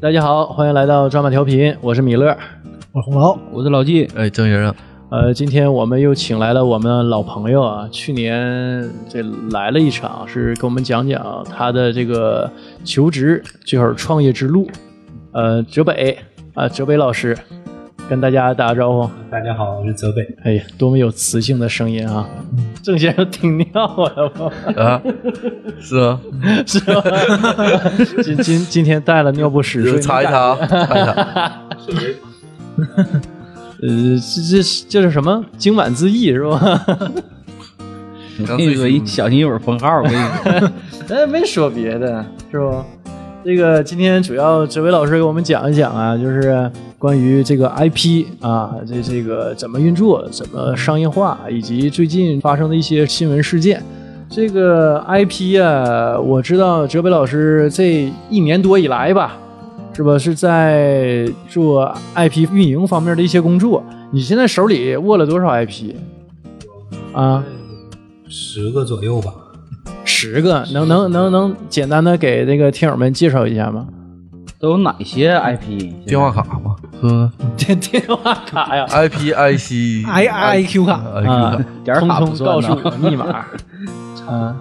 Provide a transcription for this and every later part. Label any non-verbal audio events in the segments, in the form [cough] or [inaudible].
大家好，欢迎来到抓马调频，我是米勒。我是红楼，我是老纪，哎，郑先生，呃，今天我们又请来了我们老朋友啊，去年这来了一场，是给我们讲讲他的这个求职就是创业之路。呃，哲北啊，哲北老师跟大家打个招呼。大家好，我是泽北。哎呀，多么有磁性的声音啊！郑先生挺尿了吗？啊，是啊，是吗？[laughs] 今今今天带了尿不湿，擦一擦啊，擦一擦。[laughs] 呃，这这这是什么？今晚之意是吧？我跟你说，一小心一会儿封号。我跟你说，[laughs] 哎，没说别的，是不？这个今天主要这位老师给我们讲一讲啊，就是关于这个 IP 啊，这这个怎么运作、怎么商业化，以及最近发生的一些新闻事件。这个 IP 啊，我知道哲北老师这一年多以来吧，是吧？是在做 IP 运营方面的一些工作。你现在手里握了多少 IP 啊？十个左右吧。十个，能能能能简单的给那个听友们介绍一下吗？都有哪些 IP？电话卡嘛，是吧电电话卡呀？IP、IC、I I Q 卡啊，点儿通通卡不算告诉呢我密码。[laughs] 啊，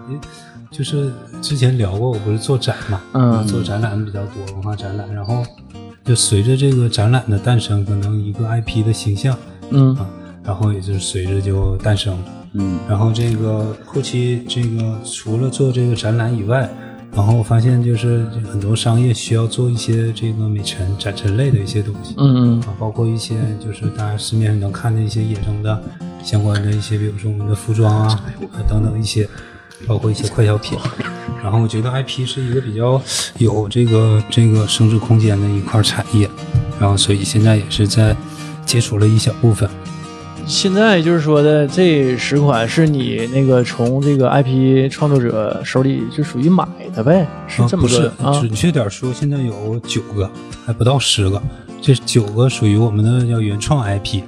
就是之前聊过，我不是做展嘛，嗯做展览比较多，文化展览。然后就随着这个展览的诞生，可能一个 IP 的形象嗯啊，然后也就是随着就诞生了。嗯，然后这个后期这个除了做这个展览以外，然后我发现就是很多商业需要做一些这个美陈展陈类的一些东西。嗯嗯啊，包括一些就是大家市面上能看的一些野生的相关的一些，比如说我们的服装啊啊等等一些，包括一些快消品。然后我觉得 IP 是一个比较有这个这个升值空间的一块产业，然后所以现在也是在接触了一小部分。现在就是说的这十款是你那个从这个 IP 创作者手里就属于买的呗，是这么啊不是？准确点说，现在有九个，还不到十个。这九个属于我们的叫原创 IP，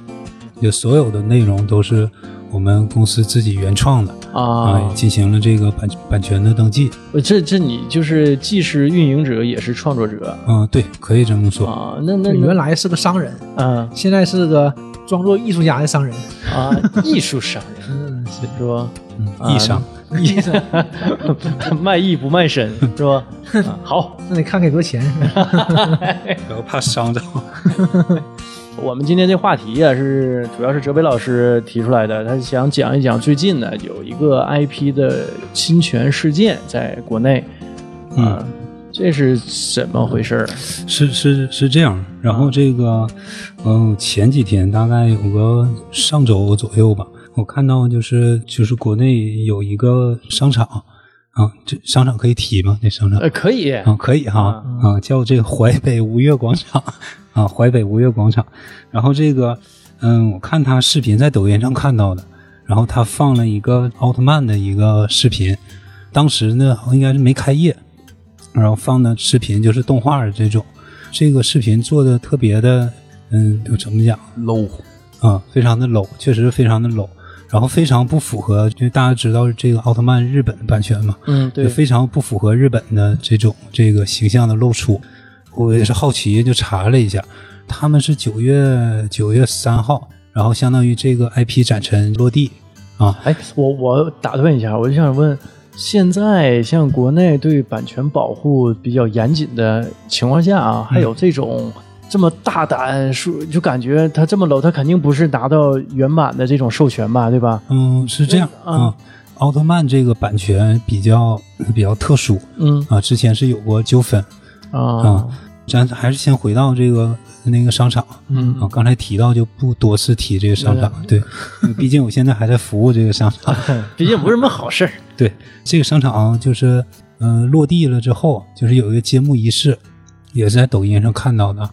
就所有的内容都是我们公司自己原创的啊也进行了这个版版权的登记。这这你就是既是运营者也是创作者嗯，对，可以这么说。啊？那那原来是个商人，嗯现在是个装作艺术家的商人。啊，艺术商人嗯，是吧？嗯啊艺商，艺卖艺不卖身 [laughs] 是吧？啊好，那得看给多少钱。[laughs] 然后怕伤着。[laughs] 我们今天这话题呀、是主要是哲北老师提出来的，他想讲一讲最近呢有一个 IP 的侵权事件在国内，啊，这是怎么回事儿？是是是这样。然后这个，嗯、前几天大概有个上周左右吧，我看到就是就是国内有一个商场啊，这商场可以提吗？这商场呃，可以，啊，可以哈啊，叫这个淮北吴越广场啊，淮北吴越广场。然后这个，嗯，我看他视频在抖音上看到的，然后他放了一个奥特曼的一个视频，当时呢应该是没开业，然后放的视频就是动画的这种，这个视频做的特别的，嗯，就怎么讲 low，啊，非常的 low，确实非常的 low，然后非常不符合，就大家知道这个奥特曼日本的版权嘛，嗯，对就，非常不符合日本的这种这个形象的露出。我也是好奇，就查了一下，他们是九月九月三号，然后相当于这个 IP 展陈落地啊。哎，我我打断一下，我就想问，现在像国内对版权保护比较严谨的情况下啊，还有这种这么大胆说，就感觉他这么 low，他肯定不是拿到原版的这种授权吧，对吧？嗯，是这样啊啊。奥特曼这个版权比较比较特殊嗯啊，之前是有过纠纷啊啊。咱还是先回到这个那个商场嗯啊，刚才提到就不多次提这个商场，对，毕竟我现在还在服务这个商场。[laughs] 毕竟不是什么好事儿。对，这个商场就是，嗯、落地了之后，就是有一个揭幕仪式，也是在抖音上看到的，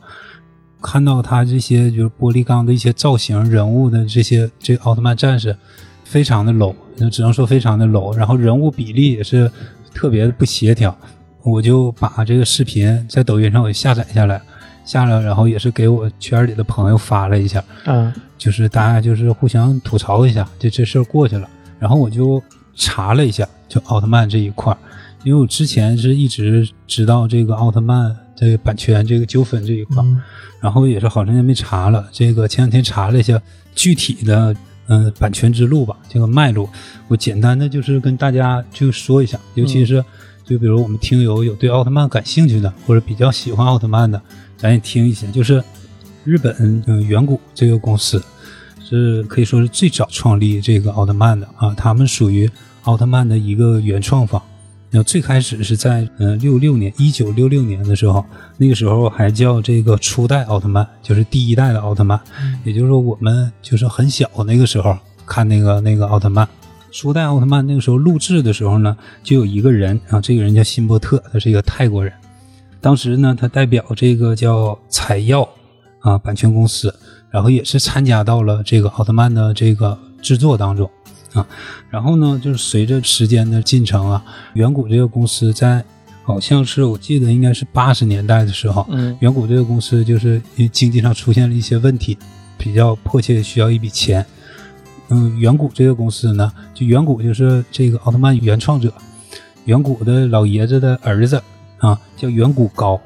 看到他这些就是玻璃钢的一些造型人物的这些这奥特曼战士，非常的 low，就只能说非常的 low，然后人物比例也是特别的不协调，我就把这个视频在抖音上我下载下来，下来然后也是给我圈里的朋友发了一下，嗯就是大家就是互相吐槽一下，就这事儿过去了。然后我就查了一下，就奥特曼这一块儿，因为我之前是一直知道这个奥特曼这个版权这个纠纷这一块然后也是好长时间没查了。这个前两天查了一下具体的嗯、呃版权之路吧，这个脉络，我简单的就是跟大家就说一下，尤其是就比如我们听友有对奥特曼感兴趣的，或者比较喜欢奥特曼的，咱也听一下。就是日本嗯远古这个公司是可以说是最早创立这个奥特曼的啊，他们属于奥特曼的一个原创法。那最开始是在呃六六年，一九六六年的时候，那个时候还叫这个初代奥特曼，就是第一代的奥特曼，也就是说我们就是很小那个时候看那个那个奥特曼。初代奥特曼那个时候录制的时候呢，就有一个人啊，这个人叫辛伯特，他是一个泰国人。当时呢，他代表这个叫采药啊版权公司，然后也是参加到了这个奥特曼的这个制作当中啊。然后呢，就是随着时间的进程啊，远古这个公司在好像是我记得应该是八十年代的时候，嗯远古这个公司就是因为经济上出现了一些问题，比较迫切需要一笔钱。嗯，远古这个公司呢，就远古就是这个奥特曼原创者，远古的老爷子的儿子啊，叫远古高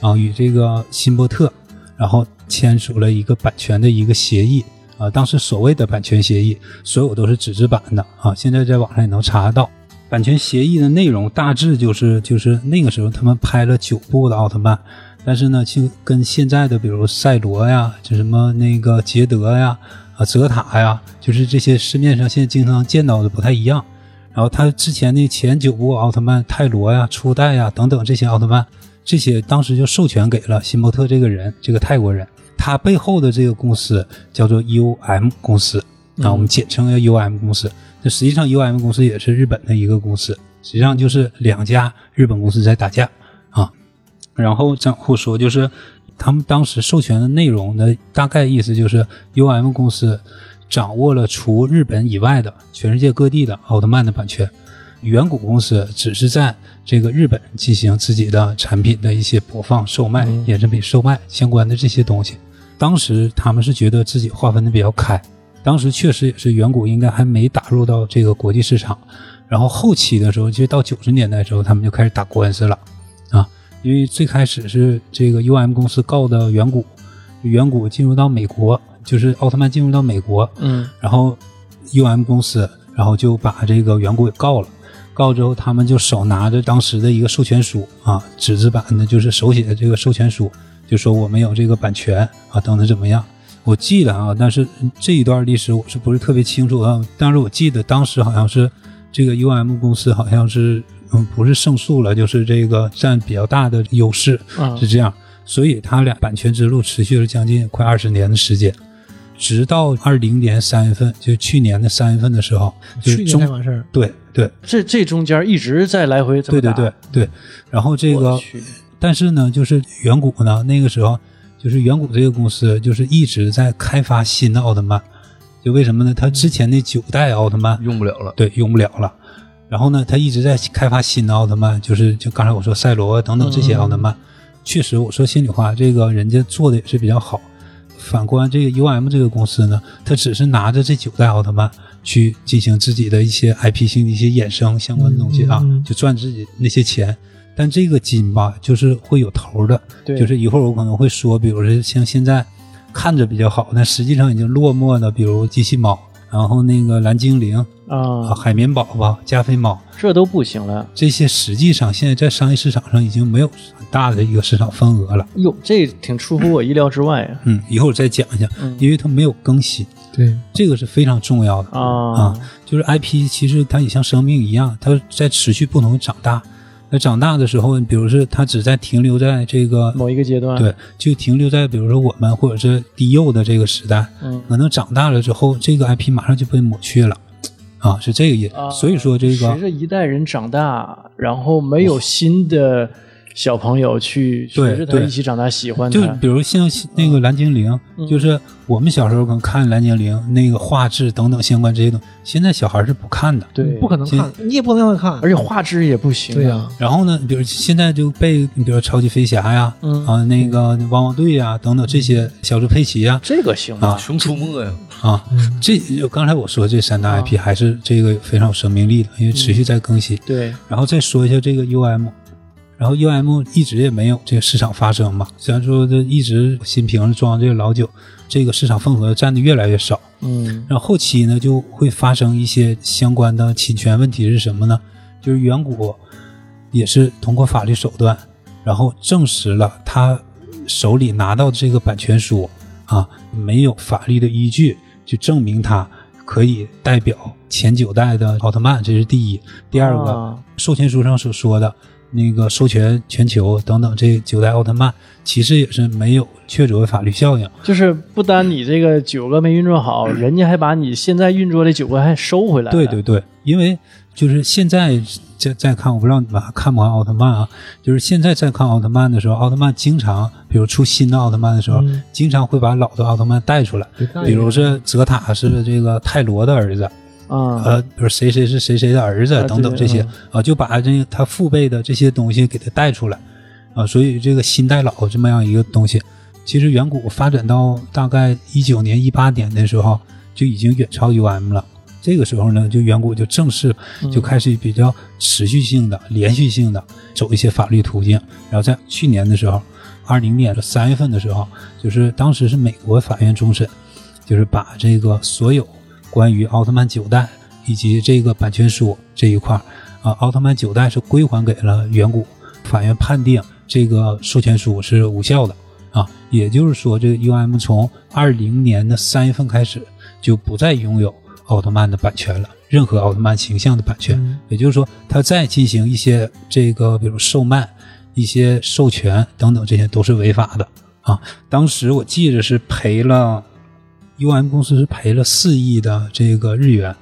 啊，与这个辛伯特，然后签署了一个版权的一个协议啊。当时所谓的版权协议，所有都是纸质版的啊，现在在网上也能查得到。版权协议的内容大致就是就是那个时候他们拍了九部的奥特曼，但是呢，就跟现在的比如赛罗呀，就什么那个捷德呀、啊泽塔呀，就是这些市面上现在经常见到的不太一样。然后他之前的前九部奥特曼，泰罗呀、初代呀等等这些奥特曼，这些当时就授权给了辛伯特这个人，这个泰国人。他背后的这个公司叫做 UM 公司啊，我们简称叫 UM 公司。那实际上 UM 公司也是日本的一个公司，实际上就是两家日本公司在打架啊。然后张户说，就是他们当时授权的内容的大概意思就是，UM 公司掌握了除日本以外的全世界各地的奥特曼的版权，远古公司只是在这个日本进行自己的产品的一些播放、售卖、衍生品售卖相关的这些东西。当时他们是觉得自己划分的比较开，当时确实也是远古应该还没打入到这个国际市场，然后后期的时候，就到九十年代的时候，他们就开始打官司了啊，因为最开始是这个 UM 公司告的远古，远古进入到美国，就是奥特曼进入到美国，嗯然后 UM 公司，然后就把这个远古给告了。告之后，他们就手拿着当时的一个授权书啊，纸质版的，就是手写的这个授权书，就说我们有这个版权啊，等等怎么样？我记得啊，但是这一段历史我是不是特别清楚啊？但是我记得当时好像是这个 UM 公司好像是嗯不是胜诉了，就是这个占比较大的优势，啊是这样。所以他俩版权之路持续了将近快二十年的时间，直到二零年三月份，就去年的三月份的时候，就去年是中才完事儿，对对这这中间一直在来回对对对对，然后这个但是呢，就是远古呢，那个时候就是远古这个公司就是一直在开发新的奥特曼，就为什么呢？他之前那九代奥特曼用不了了。对用不了了，然后呢，他一直在开发新的奥特曼，就是就刚才我说赛罗啊等等这些奥特曼，确实我说心里话，这个人家做的也是比较好。反观这个 UM 这个公司呢，他只是拿着这九代奥特曼去进行自己的一些 IP 性的一些衍生相关的东西啊，嗯嗯嗯就赚自己那些钱。但这个金吧，就是会有头的，对。就是一会儿我可能会说，比如说像现在看着比较好，但实际上已经落寞的，比如机器猫，然后那个蓝精灵啊、啊，海绵宝宝、加菲猫，这都不行了。这些实际上现在在商业市场上已经没有很大的一个市场份额了。哟，这挺出乎我意料之外啊！嗯，一会儿再讲一下，嗯。因为它没有更新，对，这个是非常重要的。啊。就是 IP 其实它也像生命一样，它在持续不同长大。那长大的时候，比如说他只在停留在这个某一个阶段，对，就停留在比如说我们或者是低幼的这个时代，嗯可能长大了之后，这个 IP 马上就被抹去了，啊，是这个意思。啊所以说这个随着一代人长大，然后没有新的小朋友去对随着他对一起长大，喜欢他，就比如像那个蓝精灵，嗯。就是我们小时候可能看蓝精灵那个画质等等相关这些东西，现在小孩是不看的。对，不可能看，你也不能让他看，而且画质也不行、对呀、然后呢，比如现在就被，比如超级飞侠呀，嗯。啊，那个汪汪队呀，等等这些小猪佩奇呀，这个行啊。熊出没呀，啊，嗯这就刚才我说这三大 IP 还是这个非常有生命力的，因为持续在更新。对，然后再说一下这个 UM，然后 UM 一直也没有这个市场发生嘛，虽然说这一直新瓶装这个老酒，这个市场份额占的越来越少。嗯然后后期呢就会发生一些相关的侵权问题是什么呢？就是远古也是通过法律手段，然后证实了他手里拿到的这个版权书啊没有法律的依据，就证明他可以代表前九代的奥特曼，这是第一。第二个，啊授权书上所说的那个授权全球等等这九代奥特曼，其实也是没有确凿的法律效应。就是不单你这个九个没运作好，[clears throat] 人家还把你现在运作的九个还收回来了。对对对，因为就是现在再再看，我不知道你们还看不看奥特曼啊？就是现在在看奥特曼的时候，奥特曼经常，比如出新的奥特曼的时候，嗯经常会把老的奥特曼带出来，比如是泽塔是这个泰罗的儿子，啊，呃，比如谁谁是谁谁的儿子啊等等这些嗯啊，就把这个他父辈的这些东西给他带出来啊，所以这个新带老这么样一个东西，其实远古发展到大概一九年一八年的时候就已经远超 UM 了。这个时候呢，就远古就正式就开始比较持续性的、连续性的走一些法律途径。然后在去年的时候，二零年的三月份的时候，就是当时是美国法院终审，就是把这个所有关于奥特曼九代以及这个版权书这一块儿啊，奥特曼九代是归还给了远古，法院判定这个授权书是无效的啊，也就是说，这个 UM 从二零年的三月份开始就不再拥有奥特曼的版权了，任何奥特曼形象的版权，也就是说，他再进行一些这个，比如售卖、一些授权等等，这些都是违法的啊。当时我记着是赔了，UM 公司是赔了四亿的这个日元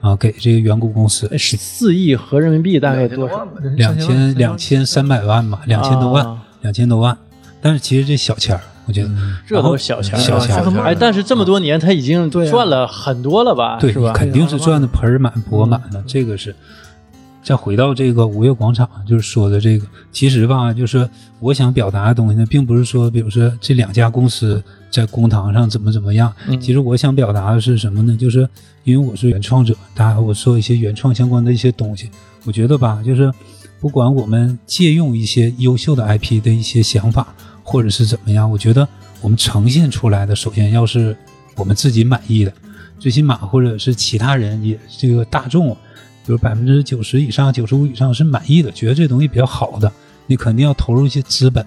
啊，给这个远古公司十四亿合人民币大概多少？两千两千三百万吧，两千多万啊，两千多万。但是其实这小钱儿，我觉得这都是小钱儿，小钱儿哎，但是这么多年他已经赚了很多了吧？对，肯定是赚的盆儿满钵满的，这个是。再回到这个五月广场，就是说的这个，其实吧，就是我想表达的东西呢，并不是说，比如说这两家公司在公堂上怎么怎么样。其实我想表达的是什么呢？就是因为我是原创者，大家我做一些原创相关的一些东西，我觉得吧，就是不管我们借用一些优秀的 IP 的一些想法，或者是怎么样，我觉得我们呈现出来的，首先要是我们自己满意的，最起码或者是其他人也这个大众，比如百分之九十以上、九十五以上是满意的，觉得这东西比较好的，你肯定要投入一些资本，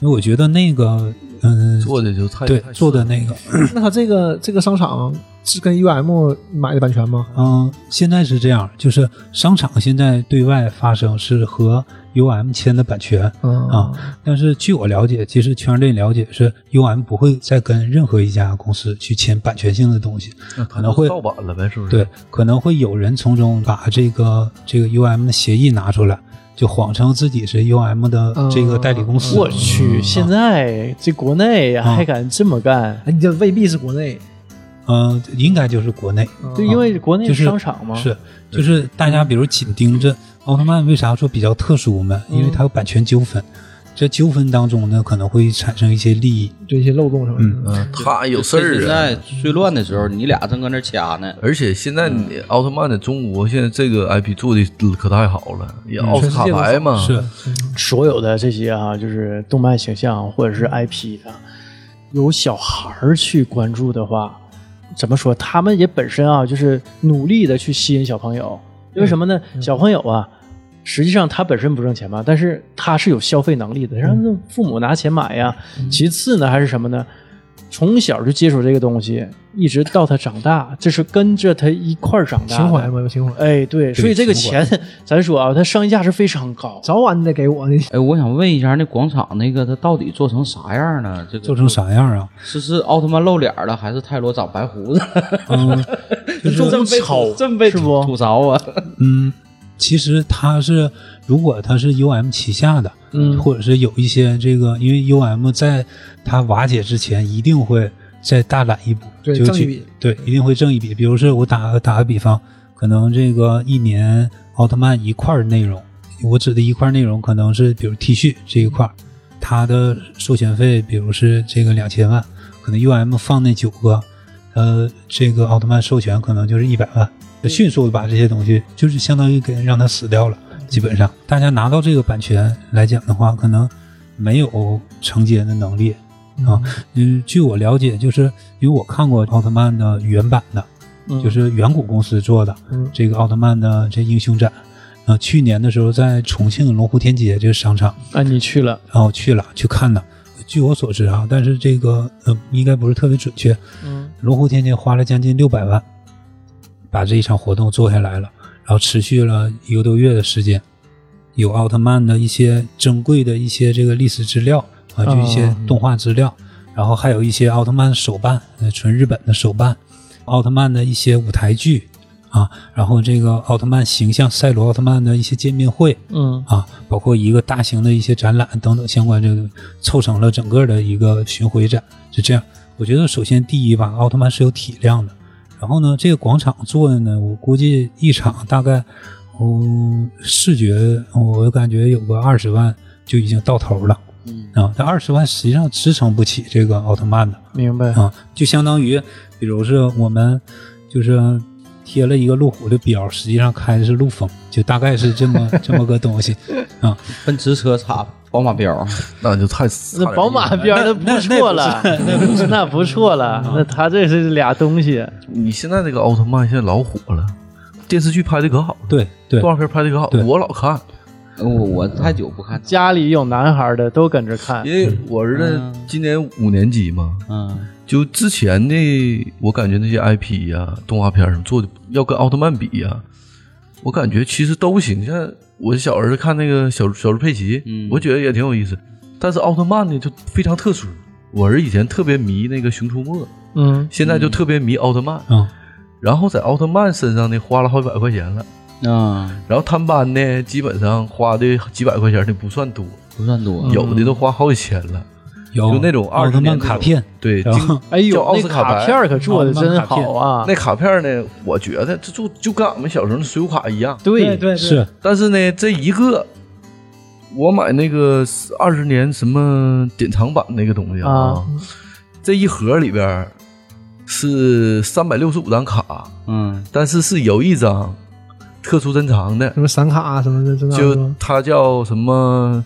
因为我觉得那个嗯，做的就太对太做的那个。[laughs] 那他这个这个商场是跟 UM 买的版权吗？嗯，现在是这样，就是商场现在对外发声是和 UM 签的版权嗯啊，但是据我了解，其实圈内了解是 UM 不会再跟任何一家公司去签版权性的东西，那可能会盗版了呗，是不是？对，可能会有人从中把这个这个 UM 的协议拿出来，就谎称自己是 UM 的这个代理公司。我去，现在这国内还敢这么干？哎，你这未必是国内，嗯、应该就是国内，就因为国内是商场嘛，是，就是大家比如紧盯着奥特曼，为啥说比较特殊嘛？因为它有版权纠纷，这纠纷当中呢可能会产生一些利益。对一些漏洞什么的。嗯嗯，他有事儿啊现在。最乱的时候，你俩正搁那掐呢。而且现在奥特曼在中国现在这个 IP 做的可太好了，也奥斯卡牌嘛，是，所有的这些啊，就是动漫形象或者是 IP 啊，有小孩儿去关注的话，怎么说？他们也本身啊，就是努力的去吸引小朋友。因为什么呢？小朋友啊，实际上他本身不挣钱嘛，但是他是有消费能力的，让父母拿钱买呀。其次呢，还是什么呢？从小就接触这个东西，一直到他长大，这是跟着他一块儿长大的情怀嘛，有情怀，哎，对，所以这个钱，咱说啊，它商业价值非常高。早晚你得给我。哎，我想问一下，那广场那个它到底做成啥样呢？这个做成啥样啊？是是奥特曼露脸了，还是泰罗长白胡子？嗯，[laughs] 就是这么被是不？吐槽啊！嗯，其实它是，如果它是 UM 旗下的，嗯。或者是有一些这个，因为 UM 在它瓦解之前，一定会再大揽一步，就去对挣一笔。对，一定会挣一笔。比如说我打个打个比方，可能这个一年奥特曼一块儿内容，我指的一块儿内容可能是比如 T 恤这一块儿，它的授权费，比如是这个两千万，可能 UM 放那九个，呃，这个奥特曼授权可能就是一百万，就迅速的把这些东西，就是相当于给让它死掉了。基本上大家拿到这个版权来讲的话，可能没有承接的能力啊。嗯，据我了解，就是因为我看过奥特曼的原版的，嗯就是远古公司做的嗯这个奥特曼的这英雄展。啊，去年的时候在重庆龙湖天街这个商场，啊，你去了，然后去了去看的。据我所知啊，但是这个呃应该不是特别准确。嗯龙湖天街花了将近六百万，把这一场活动做下来了，然后持续了一个多月的时间，有奥特曼的一些珍贵的一些这个历史资料啊，就一些动画资料，然后还有一些奥特曼手办，呃，纯日本的手办，奥特曼的一些舞台剧啊，然后这个奥特曼形象赛罗奥特曼的一些见面会，嗯啊，包括一个大型的一些展览等等相关这个，凑成了整个的一个巡回展，是这样。我觉得首先第一吧，奥特曼是有体量的，然后呢，这个广场做的呢，我估计一场大概，哦，视觉我感觉有个二十万就已经到头了嗯啊，但二十万实际上支撑不起这个奥特曼的。明白。啊，就相当于，比如是我们就是贴了一个路虎的标，实际上开的是陆风，就大概是这么 [laughs] 这么个东西啊。奔驰车插宝马标，那就太那宝马边儿那不错了，那不 [laughs] 错了，那他这是俩东西。你现在这个奥特曼现在老火了，电视剧拍的可好了，对对。动画片拍的可好，我老看，我我太久不看，家里有男孩的都跟着看。因，为我儿子今年五年级嘛，嗯。就之前的我感觉那些 IP 呀、动画片什么做的要跟奥特曼比呀、我感觉其实都不行。像我小儿子看那个小小猪佩奇，嗯我觉得也挺有意思，但是奥特曼呢就非常特殊。我儿子以前特别迷那个熊出没，嗯现在就特别迷奥特曼，嗯然后在奥特曼身上呢花了好几百块钱了。啊，然后探班呢，基本上花的几百块钱的不算多，不算多，有的都花好几千了。有就那种奥特20年那种曼卡片，对，然后哎呦，那奥斯卡片可做的真好啊！那卡片呢，我觉得这就就跟俺们小时候的水浒卡一样。对对是但是呢，这一个我买那个二十年什么典藏版那个东西啊，啊这一盒里边是三百六十五张卡，嗯但是是有一张特殊珍藏的什，么闪卡啊什么的，就？它叫什么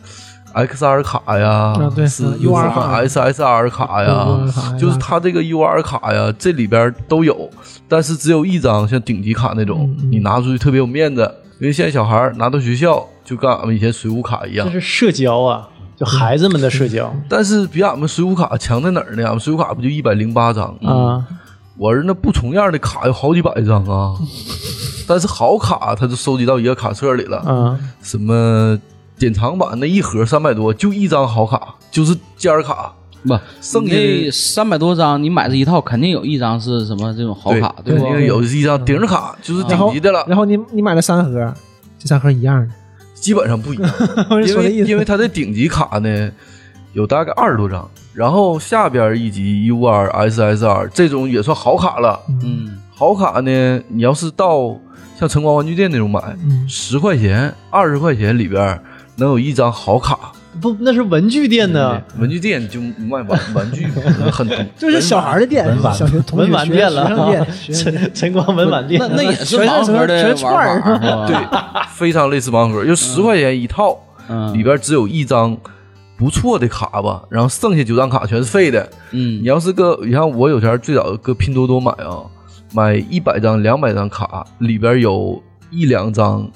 XR 卡呀，是嗯 UR 卡 SSR 卡呀，就是它这个 UR 卡呀，这里边都有，但是只有一张像顶级卡那种，你拿出去特别有面子。因为现在小孩拿到学校就跟俺们以前水浒卡一样这，是社交啊，就孩子们的社交 [laughs] 但是比俺们水浒卡强在哪儿呢？俺们水浒卡不就一百零八张？啊。我儿那不重样的卡有好几百张啊，[laughs] 但是好卡他就收集到一个卡册里了。啊，什么典藏版那一盒三百多，就一张好卡，就是尖儿卡。不，剩下三百多张，你买这一套，肯定有一张是什么这种好卡，对，不？因为有一张顶卡，就是顶级的了，然后你你买了三盒，这三盒一样的，基本上不一样。[laughs] 因为。因为它的顶级卡呢，有大概二十多张，然后下边一级 UR、SSR 这种也算好卡了。嗯好卡呢，你要是到像晨光玩具店那种买，嗯十块钱、二十块钱里边能有一张好卡。不，那是文具店呢。文具店就卖玩玩具 [laughs] 很多，就是小孩的店，小学同学文玩店了。学生店，晨晨 [laughs] 光文玩店。那。那也是盲盒的串玩儿？对，[laughs] 非常类似盲盒，就十块钱一套，嗯，里边只有一张不错的卡吧，然后剩下九张卡全是废的。嗯。你要是搁，你看我有钱最早搁拼多多买啊，买一百张、两百张卡，里边有一两张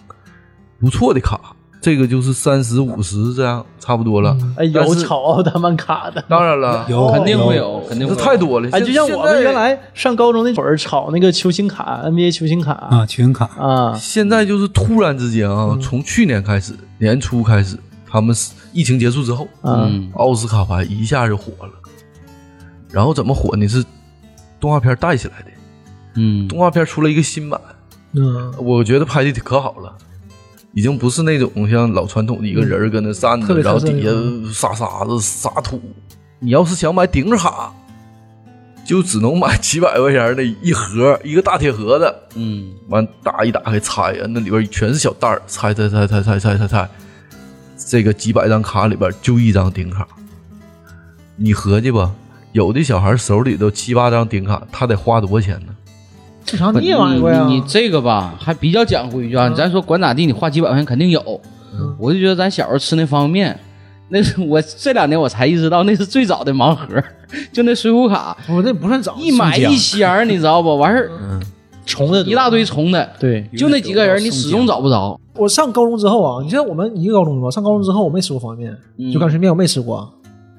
不错的卡，这个就是三十五十这样差不多了。哎，有炒奥特曼卡的。当然了，有肯定会有，肯定这会太多了。哎，就像我们原。来上高中那会儿炒那个球星卡，NBA 球星卡啊，球星卡啊，现在就是突然之间啊，从去年开始，年初开始，他们是疫情结束之后，啊嗯奥斯卡牌一下就火了。然后怎么火呢？是动画片带起来的。嗯动画片出了一个新版，嗯，我觉得拍的可好了，已经不是那种像老传统的一个人儿跟那站着，然后底下撒沙子撒土。你要是想买顶卡，就只能买几百块钱的一盒，[laughs] 一个大铁盒子。嗯完打一打开拆呀，那里边全是小袋儿，拆拆拆拆拆拆拆拆，这个几百张卡里边就一张顶卡。你合计吧，有的小孩手里头七八张顶卡，他得花多少钱呢？正常你也玩过呀？你你这个吧，还比较讲规矩啊。咱说管咋地，你花几百块钱肯定有。我就觉得咱小时候吃那方便面，[laughs] 那是我这两年我才意识到那是最早的盲盒，[laughs] 就那水浒卡，我那不算早，一买一箱，你知道不？完事儿虫的一大堆虫的，对，就那几个人，你始终找不着。我上高中之后啊，你像我们一个高中吧，上高中之后我没吃过方便嗯面，就干脆面我没吃过。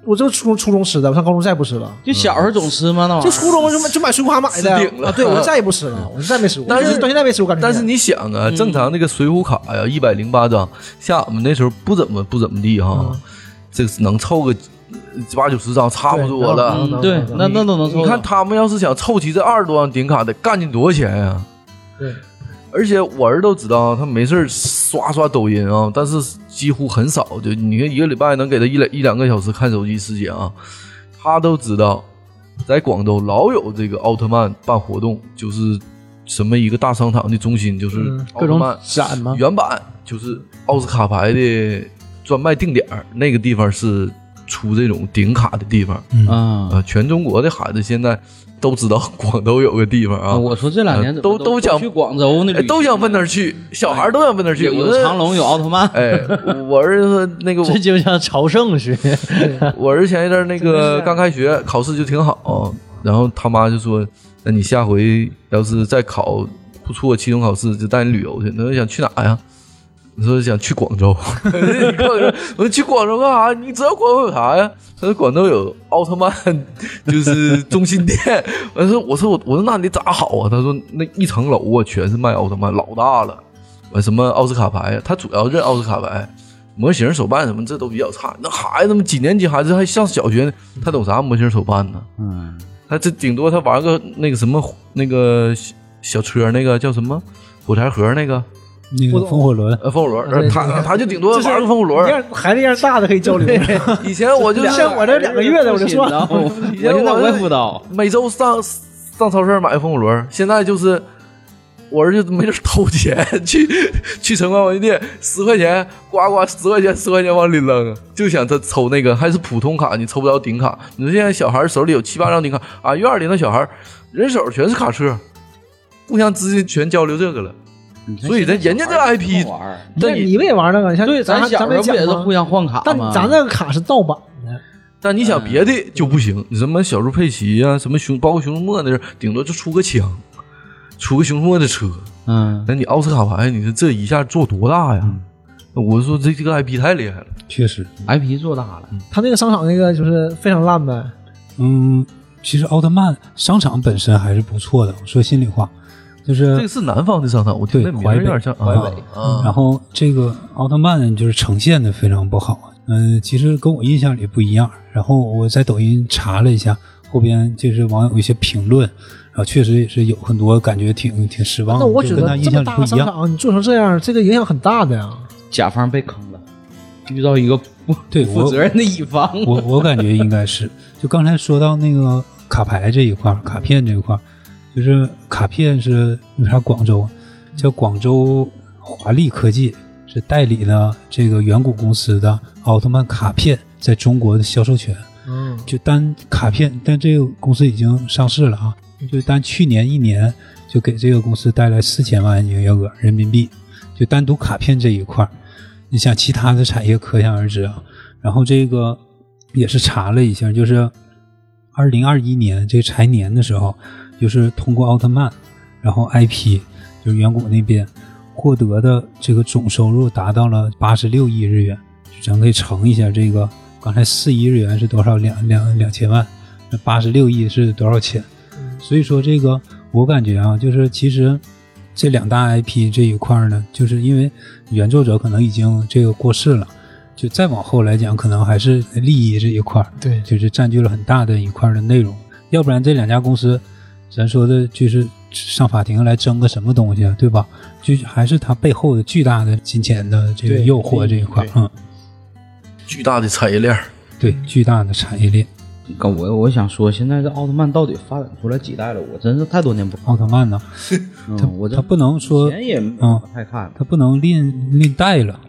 我就初中初中吃的，我上高中再也不吃了。就小时候总吃嘛，那玩意儿。就初中就买就买水浒卡买的顶了啊，对我再也不吃了，我就再没吃过。但是到现在没吃过干脆面。但是你想啊，嗯正常那个水浒卡呀，一百零八张，像俺们那时候不怎么不怎么地哈，嗯这个能凑个八九十张差不多了。嗯，对，那那都能凑到。你看他们要是想凑齐这二十多张顶卡，得干进多少钱呀？对，而且我儿都知道，他没事儿刷刷抖音啊，但是几乎很少，就你看一个礼拜能给他一两一两个小时看手机时间啊，他都知道，在广州老有这个奥特曼办活动，就是什么一个大商场的中心，就是嗯。各种奥特曼展嘛，原版就是奥斯卡牌的专卖定点儿，那个地方是出这种顶卡的地方。啊，啊，全中国的孩子现在都知道广州有个地方啊，我说这两年都都都想去广州那都想奔那儿去，小孩儿都想奔那儿去。有长隆，有奥特曼。哎，[laughs] 我儿子那个，这就像朝圣似的。[laughs] 我儿子前一阵那个刚开学考试就挺好，然后他妈就说：“那你下回要是再考不错期中考试，就带你旅游去。”他说想去哪呀？我说想去广州。[laughs] 我说去广州干啥？你知道广州有啥呀？他说广州有奥特曼，就是中心店。[laughs] 我说我说我我说那你咋好啊？他说那一层楼啊全是卖奥特曼，老大了。完什么奥斯卡牌呀？他主要认奥斯卡牌。模型手办什么这都比较差，那孩子们几年级孩子还上小学呢，他懂啥模型手办呢？嗯，他这顶多他玩个那个什么那个小小车，那个叫什么火柴盒那个那个风火轮，呃风火轮他他就顶多玩个风火轮。孩子一样大的可以交流，以前我就 [laughs] 像我这两个月的我就算了。我现在我也不知道。每周上上超市买个风火轮，现在就是我儿子没事偷钱去去城关文具店，十块钱呱呱十块钱十块钱往里扔，就想他抽那个还是普通卡，你抽不着顶卡。你说现在小孩手里有七八张顶卡，啊院里那小孩人手全是卡车，互相之间全交流这个了。所以咱人家这 IP 玩儿，那你们也玩那个？像对，咱咱咱小时候不们也是互相换卡但？咱那个卡是盗版的，但你想别的就不行，你什么小猪佩奇呀、什么熊，包括熊出没那阵，顶多就出个枪，出个熊出没的车。嗯，那你奥斯卡牌，你说这一下做多大呀？我说这这个 IP 太厉害了。确实，IP 做大了，他那个商场那个就是非常烂呗。嗯，其实奥特曼商场本身还是不错的。我说心里话，就是这个是南方的商场，我听对那名儿有点像淮北啊啊。然后这个奥特曼就是呈现的非常不好，嗯、其实跟我印象里不一样。然后我在抖音查了一下，后边就是网友一些评论，然后确实也是有很多感觉挺挺失望的，那我觉就跟他印得这么大象里不一样。商场你做成这样，这个影响很大的呀。甲方被坑了，遇到一个不 [laughs] 对负责任的乙方。我我感觉应该是，就刚才说到那个卡牌这一块，卡片这一块儿，就是卡片是为啥广州叫广州华丽科技是代理了这个远古公司的奥特曼卡片在中国的销售权，嗯，就单卡片，但这个公司已经上市了啊，就单去年一年就给这个公司带来四千万营业额人民币，就单独卡片这一块儿，你想其他的产业可想而知啊。然后这个也是查了一下，就是二零二一年这个财年的时候，就是通过奥特曼，然后 IP 就是远古那边获得的这个总收入达到了八十六亿日元，咱可以乘一下这个，刚才四亿日元是多少？两两两千万，那八十六亿是多少钱？所以说这个我感觉啊，就是其实这两大 IP 这一块呢，就是因为原作者可能已经这个过世了，就再往后来讲，可能还是利益这一块儿，对就是占据了很大的一块的内容。要不然这两家公司，咱说的就是上法庭来争个什么东西啊，对吧？就还是它背后的巨大的金钱的这个诱惑这一块嗯，巨大的产业链儿，对，巨大的产业链。跟我我想说，现在这奥特曼到底发展出来几代了？我真是太多年不看。奥特曼呢，[laughs] 嗯，我这它不能说以前也嗯太看了。它不能另另代了，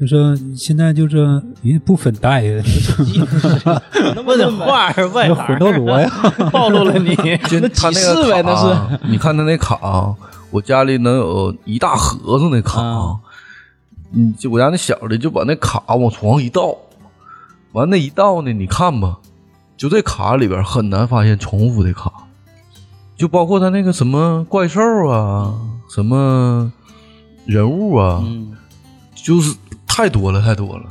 就说现在就是人家不分代呀，问的话儿外那行魂斗罗呀，[laughs] 暴露了你。就那他呗那是，你看他那卡，我家里能有一大盒子那卡啊，嗯，就我家那小的就把那卡往床上一倒，完那一倒呢，你看吧，就这卡里边很难发现重复的卡，就包括他那个什么怪兽啊，什么人物啊，嗯，就是太多了，太多了。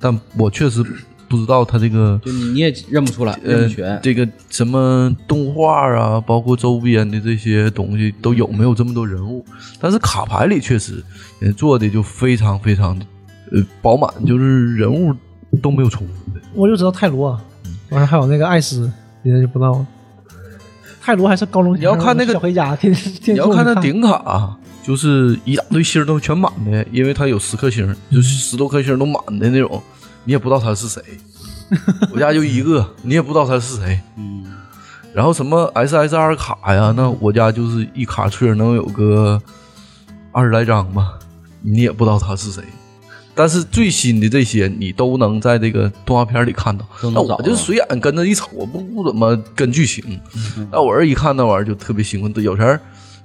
但我确实不知道他这个就你也认不出来，认呃不全。这个什么动画啊，包括周边的这些东西都有没有这么多人物？但是卡牌里确实人做的就非常非常的呃饱满，就是人物都没有重复的。我就知道泰罗，完了还有那个艾斯，别的就不知道了。泰罗还是高中你要看那个家，天天你要看他，顶卡，就是一大堆星都全满的，因为它有十颗星，就是十多颗星都满的那种，你也不知道他是谁。[laughs] 我家就一个，你也不知道他是谁。嗯，然后什么 SSR 卡呀，那我家就是一卡车能有个二十来张吧，你也不知道他是谁。但是最新的这些你都能在这个动画片里看到。那我就随眼跟着一瞅，我不不怎么跟剧情。那我儿一看那玩意儿就特别兴奋，有时候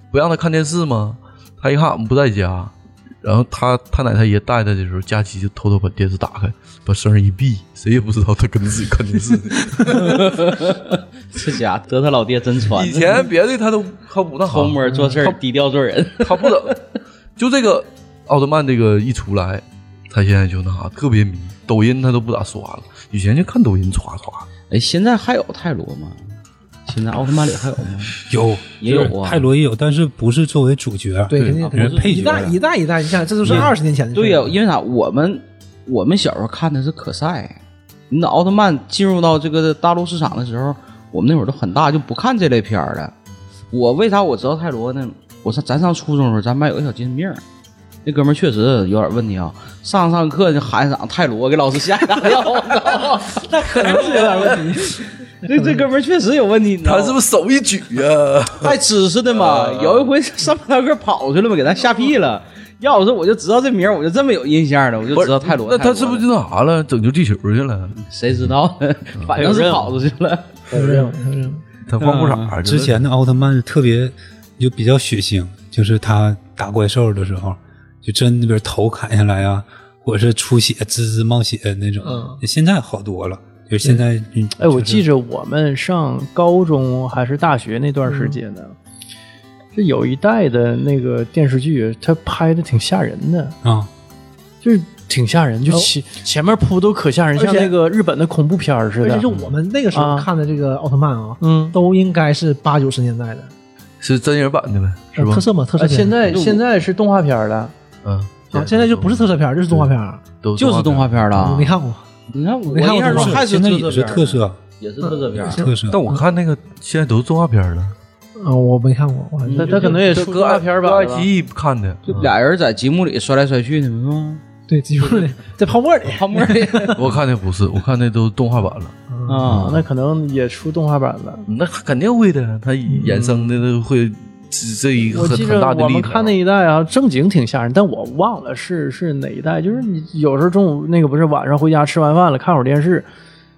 不让他看电视吗？他一看我们不在家，然后他他奶他爷带他的时候，佳琪就偷偷把电视打开，把声儿一闭，谁也不知道他跟自己看电视呢。这家得他老爹真传。以前别的他都他不那偷好，摸做事儿，低调做人。他不等。就这个奥特曼这个一出来，他现在就那啥特别迷，抖音他都不咋刷了，以前就看抖音刷刷。哎，现在还有泰罗吗？现在奥特曼里还有吗？有也有啊泰罗也有，但是不是作为主角，对，肯定啊肯定人配角一代一代一代，你想这都是二十年前的。对呀、因为啥？我们我们小时候看的是可赛，你等奥特曼进入到这个大陆市场的时候，我们那会儿都很大，就不看这类片儿了。我为啥我知道泰罗呢？我上咱上初中的时候，咱班有个小精神病儿，那哥们儿确实有点问题啊，上上课就喊一嗓泰罗，给老师吓一大跳。我操，那可能是有点问题。这这哥们儿确实有问题，他是不是手一举啊？带知识的嘛。有一回上半堂课跑去了嘛，给咱吓屁了。要是我就知道这名，我就这么有印象了，我就知道泰罗。那他是不是就那啥了？拯救地球去了？谁知道呢？[laughs] 反正是跑出去了。有任务，有任务。他光裤衩之前的奥特曼是特别就比较血腥，就是他打怪兽的时候，就真那边头砍下来啊，或者是出血滋滋冒血那种。嗯现在好多了，就现在嗯，哎，我记着着我们上高中还是大学那段时间呢，这有一代的那个电视剧，它拍的挺吓人的，啊，就是挺吓人，就哦前、前面铺都可吓人，像那个日本的恐怖片似的而且。就我们那个时候啊看的这个奥特曼啊，嗯，都应该是八九十年代的，是真人版的呗，是吧呃特？色嘛，特色。现在现在是动画片了，嗯，啊，现在就不是特色片，就是动画片。都就是动画片。片了我没。看过，你看我没看过印象中还现在也是特色片，特色也是特色片。特色。但我看那个现在都是动画片了，嗯，我没看过，我还他他可能也这出动画片儿版了吧搁爱奇艺看的，就俩人在积木里摔来摔去的，是吗？对，积木里，[laughs] 在泡沫里。泡沫里 [laughs] 我看的不是，我看的都是动画版了。啊，那可能也出动画版了。那肯定会的，他衍生的都会这这一个很我记着很大的力量。我们看那一代啊，正经挺吓人，但我忘了是是哪一代。就是你有时候中午那个不是晚上回家吃完饭了，看会儿电视，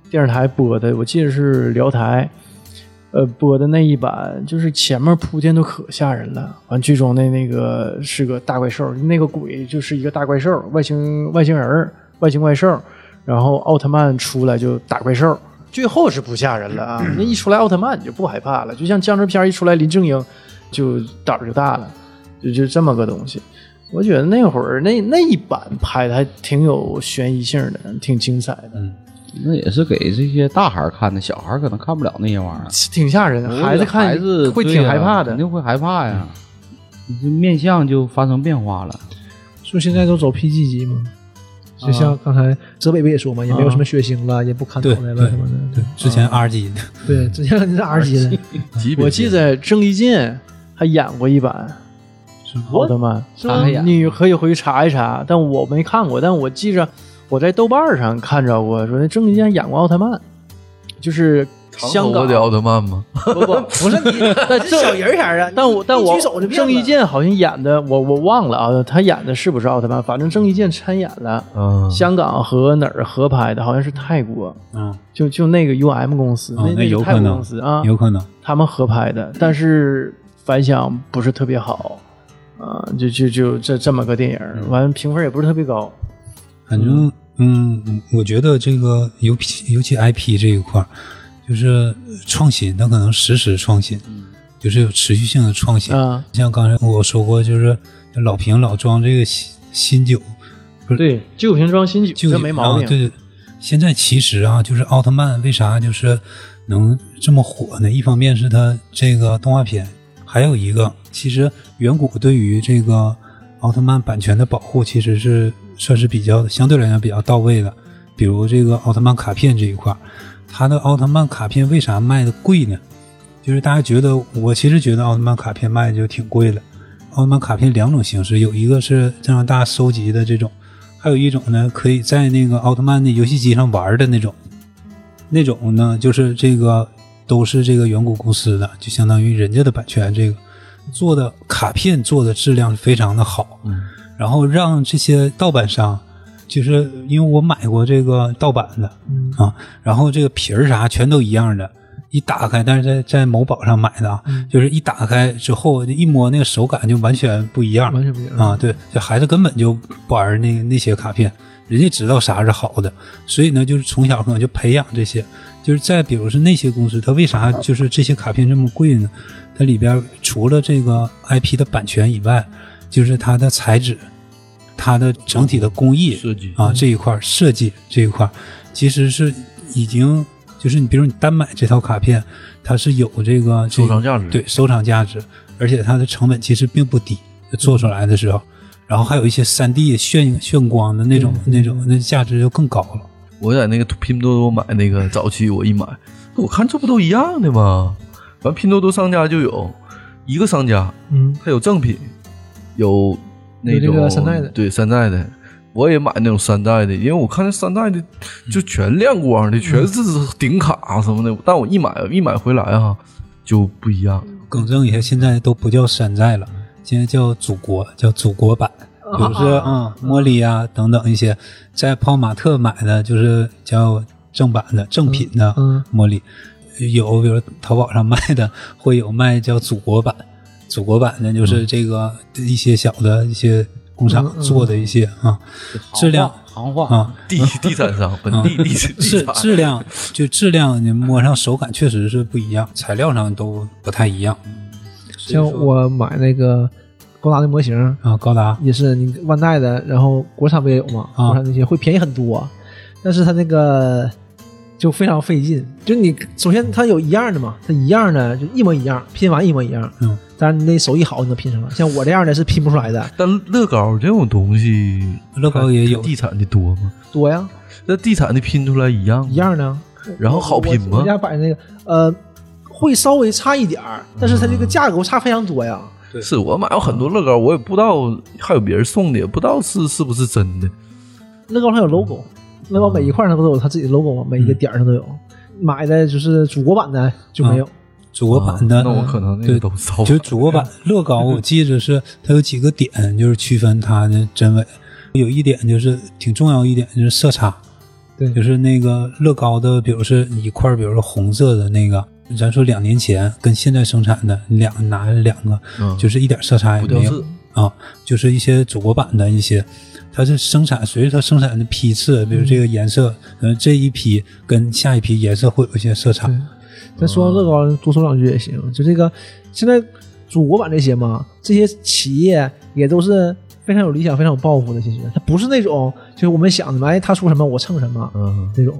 电视台播的，我记得是辽台，呃播的那一版，就是前面铺垫都可吓人了。完剧中的那个是个大怪兽，那个鬼就是一个大怪兽，外星外星人儿外星怪兽，然后奥特曼出来就打怪兽。最后是不吓人了啊！那一出来奥特曼你就不害怕了，就像僵尸片一出来林正英，就胆儿就大了，就就这么个东西。我觉得那会儿那那一版拍的还挺有悬疑性的，挺精彩的，那也是给这些大孩儿看的，小孩儿可能看不了那些玩意儿。挺吓人的。孩子看孩子会挺害怕的肯。定会害怕呀。你这面相就发生变化了。说现在都走 PG 级吗，就像刚才泽北不也说嘛，也没有什么血腥了，也不砍头对袋了什么的。对，之前 R 级的，对，之前你是 R [laughs] 级的，我记得郑伊健还演过一版奥特曼，他还演你可以回去查一查，但我没看过，但我记着我在豆瓣上看着过，说那郑伊健演过奥特曼，就是香港的奥特曼吗？[laughs] 不不不是你，[laughs] 但这小人儿儿啊，但我但我郑伊健好像演的，我我忘了啊，他演的是不是奥特曼？反正郑伊健参演了。嗯，香港和哪儿合拍的？好像是泰国，嗯，就就那个 U M 公司，哦那那个泰国有可能公司啊，有可能。他们合拍的，但是反响不是特别好啊，就就就这这么个电影，完了评分也不是特别高。反正嗯，我觉得这个尤其尤其 IP 这一块儿，就是创新，它可能实时创新，就是有持续性的创新。啊，像刚才我说过，就是老瓶老装这个新新酒，不是对，旧瓶装新酒，就这没毛病。啊。对对，现在其实啊，就是奥特曼为啥就是能这么火呢？一方面是它这个动画片，还有一个，其实远古对于这个奥特曼版权的保护，其实是算是比较相对来讲比较到位的。比如这个奥特曼卡片这一块，它的奥特曼卡片为啥卖的贵呢？就是大家觉得，我其实觉得奥特曼卡片卖的就挺贵了。奥特曼卡片两种形式，有一个是让大家收集的这种，还有一种呢，可以在那个奥特曼的游戏机上玩的那种。那种呢，就是这个都是这个远古公司的，就相当于人家的版权，这个做的卡片做的质量非常的好。嗯，然后让这些盗版商，就是因为我买过这个盗版的，嗯啊，然后这个皮儿啥全都一样的，一打开，但是在在某宝上买的啊，就是一打开之后一摸那个手感就完全不一样，完全不一样啊，对，这孩子根本就不玩那那些卡片，人家知道啥是好的，所以呢，就是从小可能就培养这些。就是再比如是那些公司，它为啥就是这些卡片这么贵呢？它里边除了这个 IP 的版权以外，就是它的材质、它的整体的工艺设计啊这一块设计这一块，其实是已经就是你比如你单买这套卡片，它是有这个这个收藏价值对收藏价值，而且它的成本其实并不低，做出来的时候，然后还有一些三 D 炫炫光的那种、那种，那价值就更高了。我在那个拼多多买那个早期，我一买，我看这不都一样的吗？完拼多多商家就有一个商家，嗯，他有正品，有那种个山寨的对山寨的。我也买那种山寨的，因为我看那山寨的就全亮光的，全是顶卡什么的。但我一买一买回来哈就不一样。更正一下，现在都不叫山寨了，现在叫祖国，叫祖国版。比如说，嗯，茉莉啊等等一些，在泡玛特买的就是叫正版的正品的嗯茉莉，有比如淘宝上卖的会有卖叫祖国版，祖国版的就是这个一些小的一些工厂做的一些啊，质量行话啊。地地产商，本地地地质质量就质量，你摸上手感确实是不一样，材料上都不太一样。像我买那个高达的模型，啊。高达也是你万代的，然后国产不也有吗？啊国产那些会便宜很多，但是它那个就非常费劲。就你首先它有一样的嘛，它一样的就一模一样，拼完一模一样。嗯，但是你那手艺好，你能拼成了。像我这样的是拼不出来的，但乐高这种东西，乐高也有地产的多吗？多呀，那地产的拼出来一样一样的。然后好拼吗我我？家摆那个呃，会稍微差一点儿，但是它这个价格差非常多呀。是我买过很多乐高，我也不知道还有别人送的，也不知道是是不是真的。乐高上有 logo，乐高每一块上不都有它自己的 logo 吗？每一个点儿上都有。买的就是祖国版的就没有。祖国版的，啊那我可能那个对都烧就是祖国版 [laughs] 乐高，我记着是它有几个点，就是区分它的真伪。有一点就是挺重要一点，就是色差，对就是那个乐高的，比如是一块，比如说红色的那个，咱说两年前跟现在生产的两拿两个，嗯就是一点色差也没有啊，就是一些祖国版的一些。它是生产，随着它生产的批次，比如这个颜色，呃，这一批跟下一批颜色会有一些色差。对，咱说到乐高，多说两句也行。就这个，现在祖国版这些嘛，这些企业也都是非常有理想、非常有抱负的。其实它不是那种就是我们想的，哎，他出什么我蹭什么嗯，那种。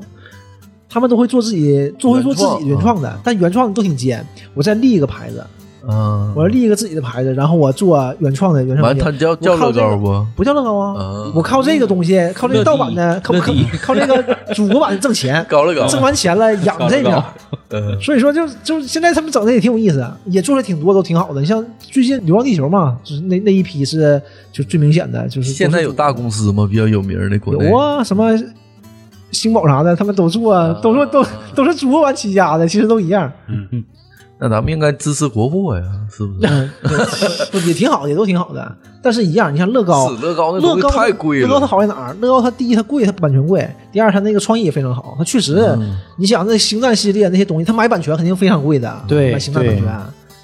他们都会做自己，做会做自己原创的，但原创都挺尖。我再立一个牌子，嗯，我要立一个自己的牌子，然后我做原创的原创完品。他叫叫乐高不？不叫乐高啊嗯！我靠这个东西，靠这个盗版的，靠靠靠这个祖国版的挣钱，[laughs] 高乐高挣完钱了养这个。[laughs] 嗯所以说就就现在他们整的也挺有意思，也做的挺多，都挺好的。你像最近《流浪地球》嘛，就是那那一批是就最明显的，就是现在有大公司吗？比较有名的国内有啊，什么星宝啥的，他们都做，都做都都是中国玩起家的，其实都一样。嗯嗯那咱们应该支持国货呀，是不是？[laughs] 嗯，对也挺好的，也都挺好的，但是一样，你像乐高，乐高那乐高太贵乐高它了，好在哪儿？乐高它第一它贵，它版权贵；第二它那个创意也非常好。它确实，嗯你想那星战系列那些东西，它买版权肯定非常贵的，对买星战版权。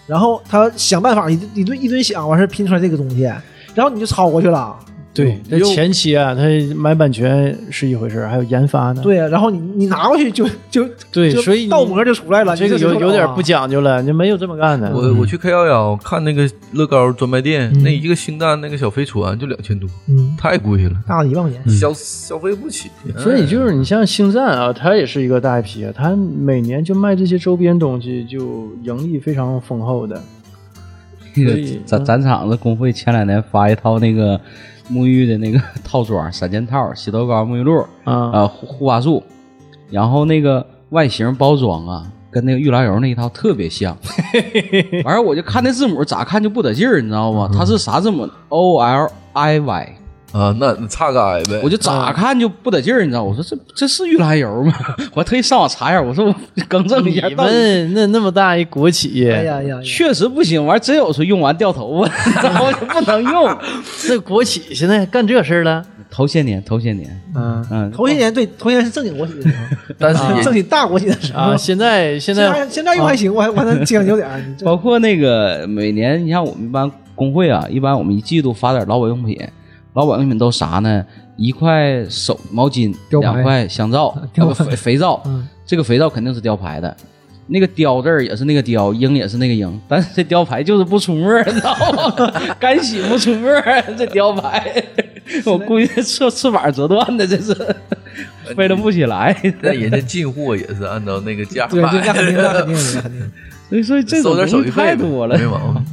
然后他想办法一一顿一顿想，完事儿拼出来这个东西，然后你就抄过去了。对，那前期啊，他买版权是一回事，还有研发呢。对啊，然后你你拿过去就就就对所以你倒模就出来了。这个有有点不讲究了，就没有这么干的。我我去 K 幺幺看那个乐高专卖店，嗯那一个星战那个小飞船就两千多，嗯，太贵了，大了一万块钱。消消费不起。所以就是你像星战啊，它也是一个大 IP 啊，它每年就卖这些周边东西，就盈利非常丰厚的。咱咱厂子工会前两年发一套那个沐浴的那个 [laughs] 套装，三件套，洗头膏、沐浴露，啊，呃，护护发素，然后那个外形包装啊，跟那个玉兰油那一套特别像。[laughs] 完事儿我就看那字母，咋看就不得劲儿，你知道吗？它是啥字母？O L I Y，啊，那那差个矮呗。我就咋看就不得劲儿，你知道？我说这这是玉兰油吗？我还特意上网查一下，我说我更正一下，你们那那么大一国企，哎呀呀呀！确实不行。完真有说用完掉头发，然后就不能用。[laughs] 这国企现在干这事儿了。头些年，头些年，嗯嗯，头些年对头些年是正经国企的时候，[laughs] 但是正经大国企的时候啊，现在现现在在现在用还行，我还我还能将就点儿。包括那个每年，你像我们一般工会啊，一般我们一季度发点劳保用品，劳保用品都啥呢？一块手毛巾，两块香皂，[laughs] [laughs] 肥肥皂，嗯这个肥皂肯定是雕牌的。那个雕字儿也是那个雕，鹰也是那个鹰，但是这雕牌就是不出沫，你知道吗？[laughs] 干洗不出沫，这雕牌，我估计翅翅膀折断的，这是飞了不起来。那人家进货也是按照那个价对对，那买，肯定那肯定那肯定。所以所以这种东西太多了没。毛病。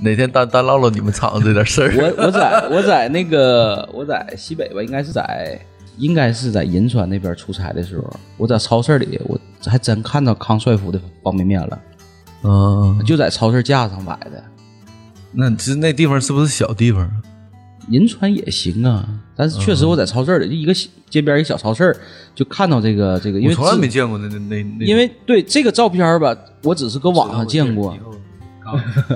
哪天单单唠唠你们厂这点事儿？我我在我在那个我在西北吧，应该是在应该是在银川那边出差的时候，我在超市里，我还真看到康帅福的方便面了，嗯，就在超市架上买的。那其实那地方是不是小地方？银川也行啊，但是确实我在超市里，就一个街边一个小超市，就看到这个这个，因为我从来没见过那那那那。因为对这个照片吧，我只是搁网上见过，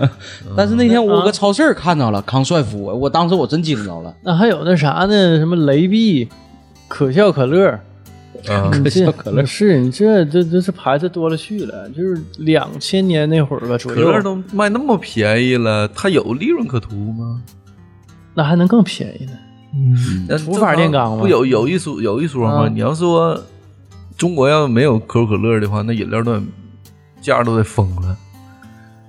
[laughs] 但是那天我搁超市看到了康帅傅，我当时我真惊着了。那还有那啥呢？什么雷碧、可笑可乐。啊，可笑可乐是你这这这这牌子多了去了，就是两千年那会儿吧左可乐，都卖那么便宜了，它有利润可图吗？那还能更便宜呢。嗯，那土法炼钢吗不有有一说有一说吗？啊你要说中国要没有可口可乐的话，那饮料都得价都得疯了，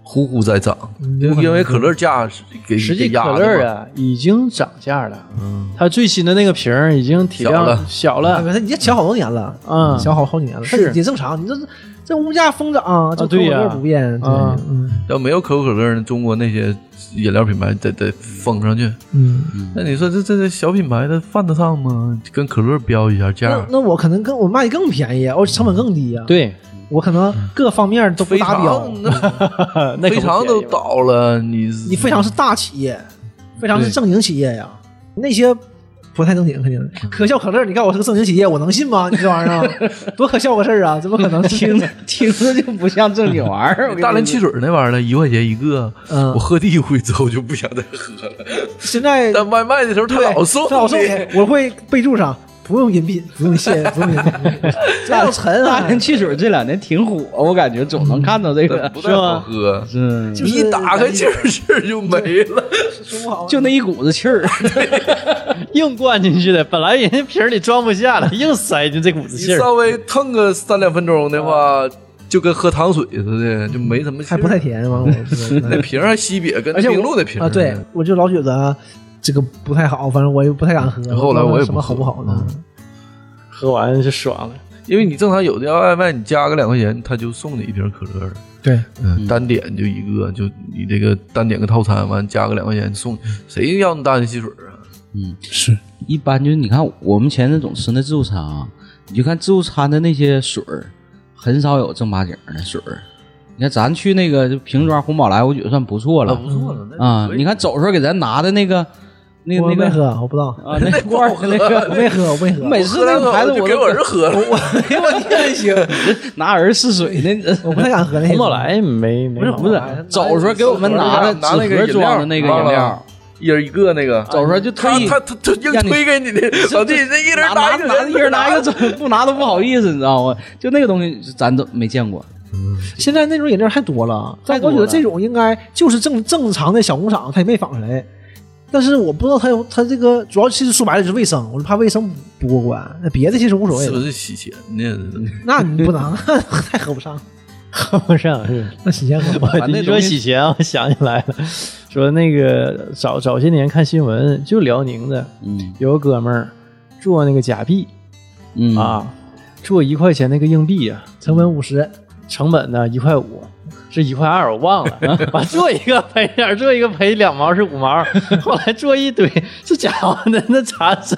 呼呼在涨，因为可乐价是给实际可。乐啊已经涨价了，嗯，它最新的那个瓶儿已经体量小了。小啊，了，它已经小好多年了，嗯，小好好几年了，是。也正常。你这是这物价疯涨，这对呀。口味不变，这啊嗯。要没有可口可乐呢，中国那些饮料品牌得得封上去。嗯。那你说这这这小品牌它犯得上吗？跟可乐标一下价，那我可能更我卖更便宜，我成本更低呀。，对，我可能各方面都不达标非常都 [laughs] 倒了，你你非常是大企业，非常是正经企业呀，那些不太正经，肯定可笑可乐。你看我是个正经企业，我能信吗？你这玩意儿啊 [laughs] 多可笑个事儿啊！怎么可能听着听着就不像正经玩意儿。大连汽水那玩意儿一块钱一个，嗯我喝第一回之后就不想再喝了。现在但外卖的时候他对老送他老送我会备注上不用饮品，不用谢，[laughs] 不用饮品，这样沉啊大连！汽水这两年挺火，我感觉总能看到这个，不太好是吧？喝，是，一打开气儿气儿就没了。不好，就那一股子气儿。[laughs] 硬灌进去的，本来人家瓶里装不下了，[laughs] 硬塞进这股子气儿。稍微腾个三两分钟的话，就跟喝糖水似的，就没什么。还不太甜嘛。我那瓶还西瘪，跟冰露的瓶啊，对，我就老觉得这个不太好，反正我也不太敢喝。后来我也不什么好不好呢？喝完就爽了。因为你正常有的外卖，你加个两块钱，他就送你一瓶可乐了。对，嗯，单点就一个，就你这个单点个套餐，完加个两块钱送，谁要你大的汽水啊？嗯，是一般就是你看我们前阵总吃那自助餐啊，你就看自助餐的那些水儿，很少有正八经的水儿。你看咱去那个就瓶装红宝来，我觉得算不错了不错了，那啊。你看走时候给咱拿的那个那个没喝，我不知道，啊，那 [laughs] 罐儿那个我没喝，我没喝。每次那个牌子我给我儿子喝了。我我 [laughs] 天行，[laughs] 拿儿试水那我不太敢喝那个。红宝来没没毛不是不是病，走的时候给我们拿的拿那个纸盒装的那个饮饮料料，一人一个那个，走的时候就特意他他他他硬让你推给你的，老弟，这一人拿拿一个，拿一人拿一个，走，不拿都不好意思，你知道吗？就那个东西咱都没见过，现在那种饮料太多了，太多了但我觉得这种应该就是正正常的小工厂，他也没仿出来。但是我不知道他有他这个主要其实说白了就是卫生，我就怕卫生不过关。那别的其实无所谓是不，是洗钱呢？那你不能，[laughs] 太合不上，合不上是。那洗钱合不上。你说洗钱，我想起来了，说那个早早些年看新闻，就辽宁的嗯。有个哥们儿做那个假币嗯，啊，做一块钱那个硬币啊，成本五十，成本呢一块五，是一块二，我忘了。完做一个赔点儿，做一个赔两毛是五毛，后来做一堆，这家伙那那咋整？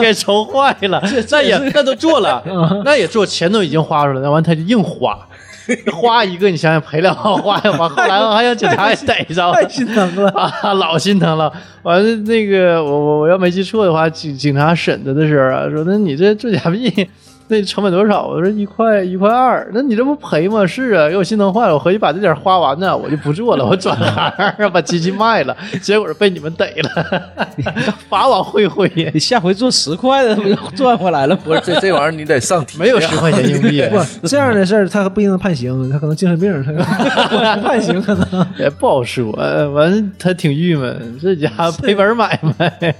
给愁坏了。那也那都做了，[laughs] 那也做，钱都已经花出来了，完他就硬花。[laughs] 花一个，你想想赔两毛花一花，后来还让警察给逮着，太心疼了。啊，老心疼了。完了，那个我我我要没记错的话，警警察审他的时候啊，说那你这做假币那成本多少？我说一块一块二，那你这不赔吗？是啊，给我心疼坏了。我回去把这点花完呢，我就不做了，我转行 [laughs] 把机器卖了。结果被你们逮了，[laughs] 法网恢恢，你下回做十块的不就赚回来了吗？不是这这玩意儿你得上体，没有十块钱硬币，不，这样的事儿他不一定能判刑，他可能精神病，他不判 [laughs] 刑可能。也不好说。完了，他挺郁闷，这家伙赔本买卖。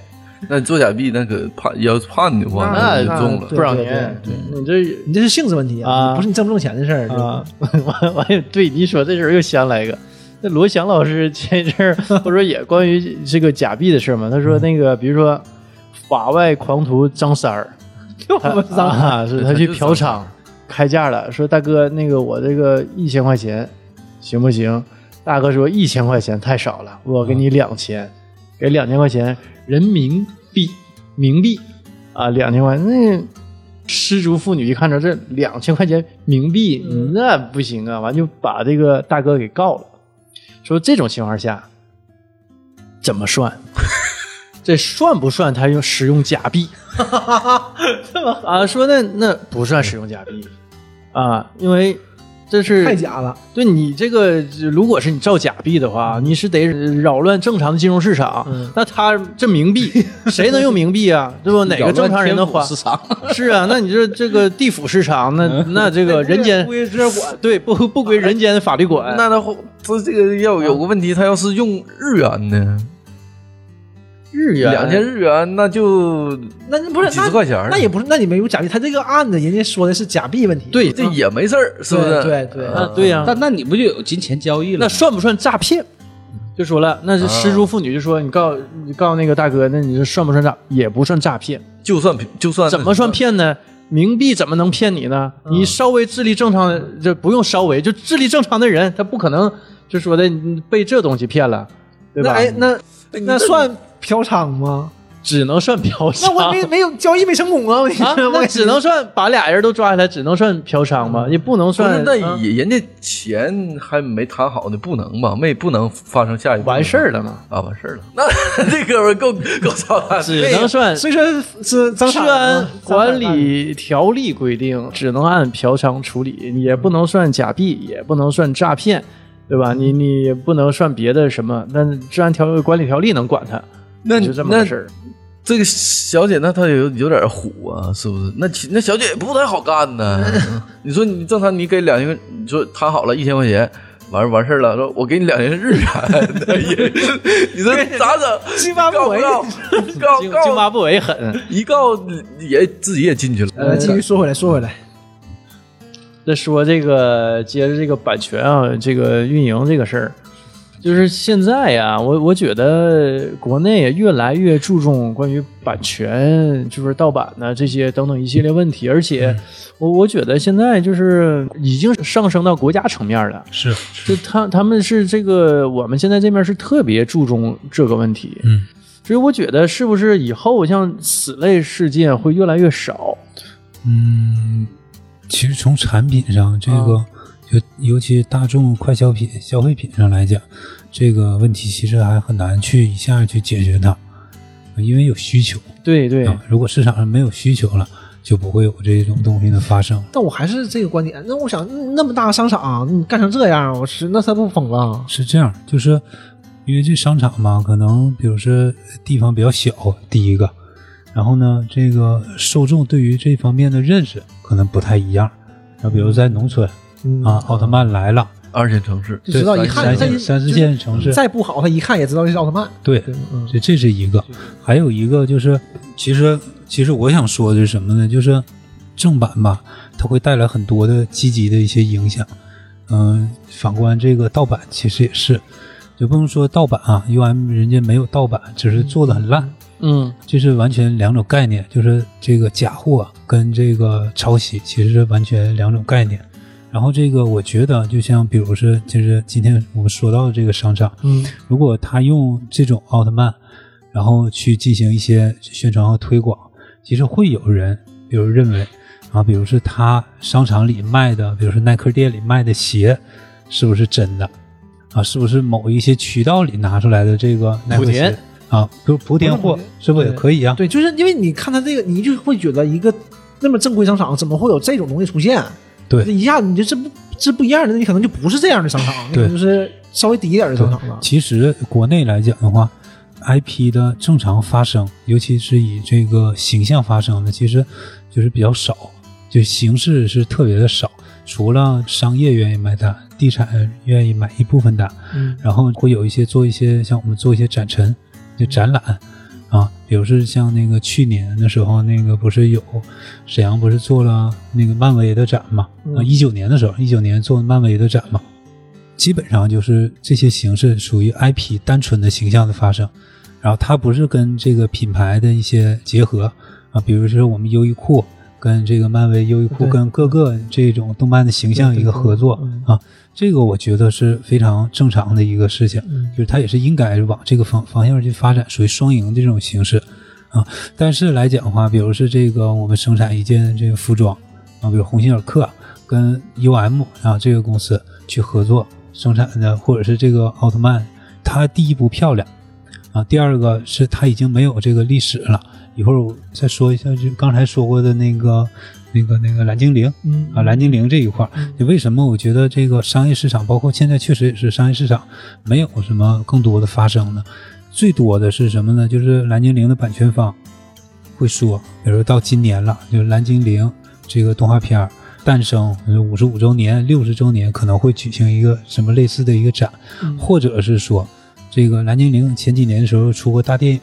那做假币那可判，要是判的话那那就中了对。不少年，你这你这是性质问题啊不是你挣不挣钱的事儿。啊，完完了，[laughs] 对你说这时候又想来一个，那罗翔老师前一阵儿不是说也关于这个假币的事吗？他说那个比如说法外狂徒张三儿，[laughs] 他啊是他去嫖娼开价了，说大哥那个我这个一千块钱行不行？大哥说一千块钱太少了，我给你两千，给两千块钱人民币冥币啊，两千块那。失足妇女一看着这两千块钱冥币，那不行啊，完就把这个大哥给告了。说这种情况下怎么算？[laughs] 这算不算他用使用假币？[laughs] 啊，说那那不算使用假币啊，因为这是太假了，对你这个，如果是你造假币的话，你是得扰乱正常的金融市场。嗯那他这冥币，谁能用冥币啊？[laughs] 对不？哪个正常人能花？市场？是啊，那你这这个地府市场，那那这个人间 [laughs] 归这管。对不不归人间的法律管。那他这这个要有个问题，他要是用日元呢？日元两千日元那就那那不是几十块钱儿那也不是，那你没有假币，他这个案子人家说的是假币问题。对这也没事儿，是不是？对对对啊，对呀、但那你不就有金钱交易了？那算不算诈骗？就说了，那是失足妇女就说你告你告那个大哥，那你这算不算诈？也不算诈骗，就算就算怎么算？骗呢？冥币怎么能骗你呢？你稍微智力正常的，这不用稍微，就智力正常的人，他不可能就说的被这东西骗了，对吧？那哎，那那算嫖娼吗？只能算嫖娼。那我没没有交易没成功啊！我啊，那只能算把俩人都抓下来，只能算嫖娼吗？也不能算是，那人家钱还没谈好呢，不能吧？没不能发生下一步完事儿了嘛，啊，完事儿了。[laughs] 那这哥们儿够够操蛋的，只能算所以说是张治安管理条例规定，只能按嫖娼处理，也不能算假币，也不能算诈骗，对吧？你你也不能算别的什么，那治安条管理条例能管他，那就这么个事儿。这个小姐那她有有点虎啊，是不是？那其那小姐也不太好干呢。[laughs] 你说你正常你给两千，你说谈好了一千块钱，完完事儿了，说我给你两千日元，那也你说咋整？津巴布韦告不告？[laughs] 告津告津巴布韦狠，一告也自己也进去了。呃，继续说回来，说回来，再说这个，接着这个版权啊，这个运营这个事儿，就是现在呀，我我觉得国内也越来越注重关于版权，就是盗版呢这些等等一系列问题，而且我我觉得现在就是已经上升到国家层面了。是，就他他们是这个，我们现在这边是特别注重这个问题，嗯，所以我觉得是不是以后像此类事件会越来越少？嗯，其实从产品上，这个就尤其大众快消品、消费品上来讲，这个问题其实还很难去一下去解决它。因为有需求对对，啊。如果市场上没有需求了，就不会有这种东西的发生。但我还是这个观点。那我想，嗯那么大个商场，你干成这样，我是那他不疯了？是这样，就是因为这商场嘛，可能比如说地方比较小，第一个，然后呢，这个受众对于这方面的认识可能不太一样。那，比如在农村嗯啊，奥特曼来了，二线城市，就知道一看三他线三四线城市，再不好，他一看也知道这是奥特曼。对，这这是一个，还有一个就是，其实其实我想说的是什么呢？就是正版吧，它会带来很多的积极的一些影响。嗯，反观这个盗版，其实也是，就不能说盗版啊，UM 人家没有盗版，只是做的很烂，嗯这是完全两种概念。就是这个假货跟这个抄袭其实是完全两种概念。然后这个我觉得，就像比如说，就是今天我们说到的这个商场，嗯，如果他用这种奥特曼，然后去进行一些宣传和推广，其实会有人，比如认为啊，比如是他商场里卖的，比如说耐克店里卖的鞋，是不是真的啊？是不是某一些渠道里拿出来的这个耐克鞋莆田啊？比如莆田货，是不是也可以啊？对，就是因为你看他这个，你就会觉得一个那么正规商场怎么会有这种东西出现？对这一下子你就这不这不一样的，你可能就不是这样的商场，你可能就是稍微低一点的商场了。其实国内来讲的话，IP 的正常发生，尤其是以这个形象发生的，其实就是比较少，就形式是特别的少。除了商业愿意买单，地产愿意买一部分单，嗯然后会有一些做一些像我们做一些展陈，就展览啊，比如是像那个去年的时候，那个不是有沈阳不是做了那个漫威的展嘛？啊，嗯一九年的时候，一九年做漫威的展嘛，基本上就是这些形式属于 IP 单纯的形象的发生，然后它不是跟这个品牌的一些结合啊，比如说我们优衣库跟这个漫威优衣库跟各个这种动漫的形象一个合作啊，这个我觉得是非常正常的一个事情，嗯就是它也是应该往这个方方向去发展，属于双赢的这种形式啊。但是来讲的话，比如是这个我们生产一件这个服装啊，比如鸿星尔克跟 UM 啊这个公司去合作生产的，或者是这个奥特曼，它第一不漂亮啊，第二个是它已经没有这个历史了。一会儿我再说一下，就刚才说过的那个、那个、那个蓝精灵嗯啊，蓝精灵这一块儿，就为什么我觉得这个商业市场，包括现在确实也是商业市场，没有什么更多的发生呢？最多的是什么呢？就是蓝精灵的版权方会说，比如到今年了，就是蓝精灵这个动画片儿诞生五十五周年、六十周年，可能会举行一个什么类似的一个展，嗯或者是说，这个蓝精灵前几年的时候出过大电影。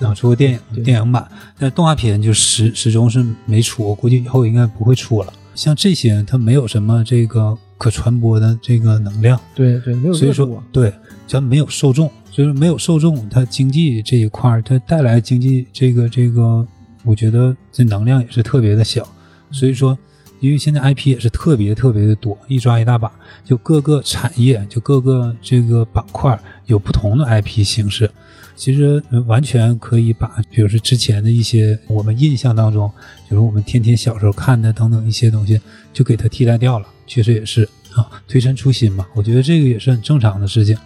啊，出过电影电影版，但动画片就始始终是没出，我估计以后应该不会出了。像这些，它没有什么这个可传播的这个能量，对对，没有所以说。对，咱没有受众，所以说没有受众，它经济这一块儿，它带来经济这个这个，我觉得这能量也是特别的小。所以说，因为现在 IP 也是特别特别的多，一抓一大把，就各个产业，就各个这个板块有不同的 IP 形式。其实完全可以把，比如说之前的一些我们印象当中，就是我们天天小时候看的等等一些东西，就给它替代掉了。确实也是啊，推陈出新嘛，我觉得这个也是很正常的事情。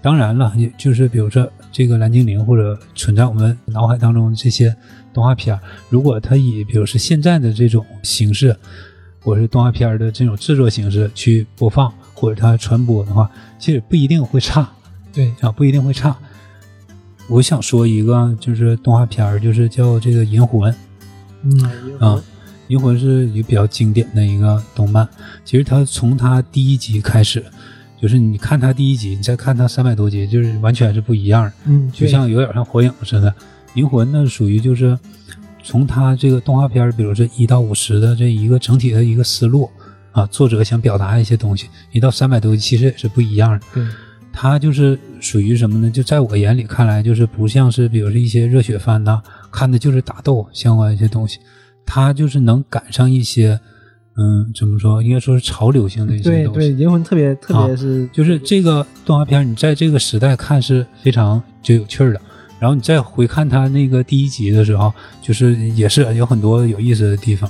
当然了，也就是比如说这个蓝精灵或者存在我们脑海当中这些动画片儿，如果它以比如是现在的这种形式，或者是动画片儿的这种制作形式去播放或者它传播的话，其实不一定会差。对啊，不一定会差。我想说一个就是动画片儿，就是叫这个《银魂》嗯啊，《银魂》是一个比较经典的一个动漫。其实它从它第一集开始，就是你看它第一集，你再看它三百多集，就是完全是不一样的。嗯，就像有点像火影似的。银魂呢，属于就是从它这个动画片，比如说一到五十的这一个整体的一个思路啊，作者想表达一些东西，一到三百多集其实也是不一样的。对，它就是属于什么呢？就在我眼里看来，就是不像是比如说一些热血番呐，看的就是打斗相关一些东西，它就是能赶上一些，嗯，怎么说？应该说是潮流性的一些对对，东西。银魂特别特别是就是这个动画片，你在这个时代看是非常就有趣儿的。然后你再回看他那个第一集的时候，就是也是有很多有意思的地方。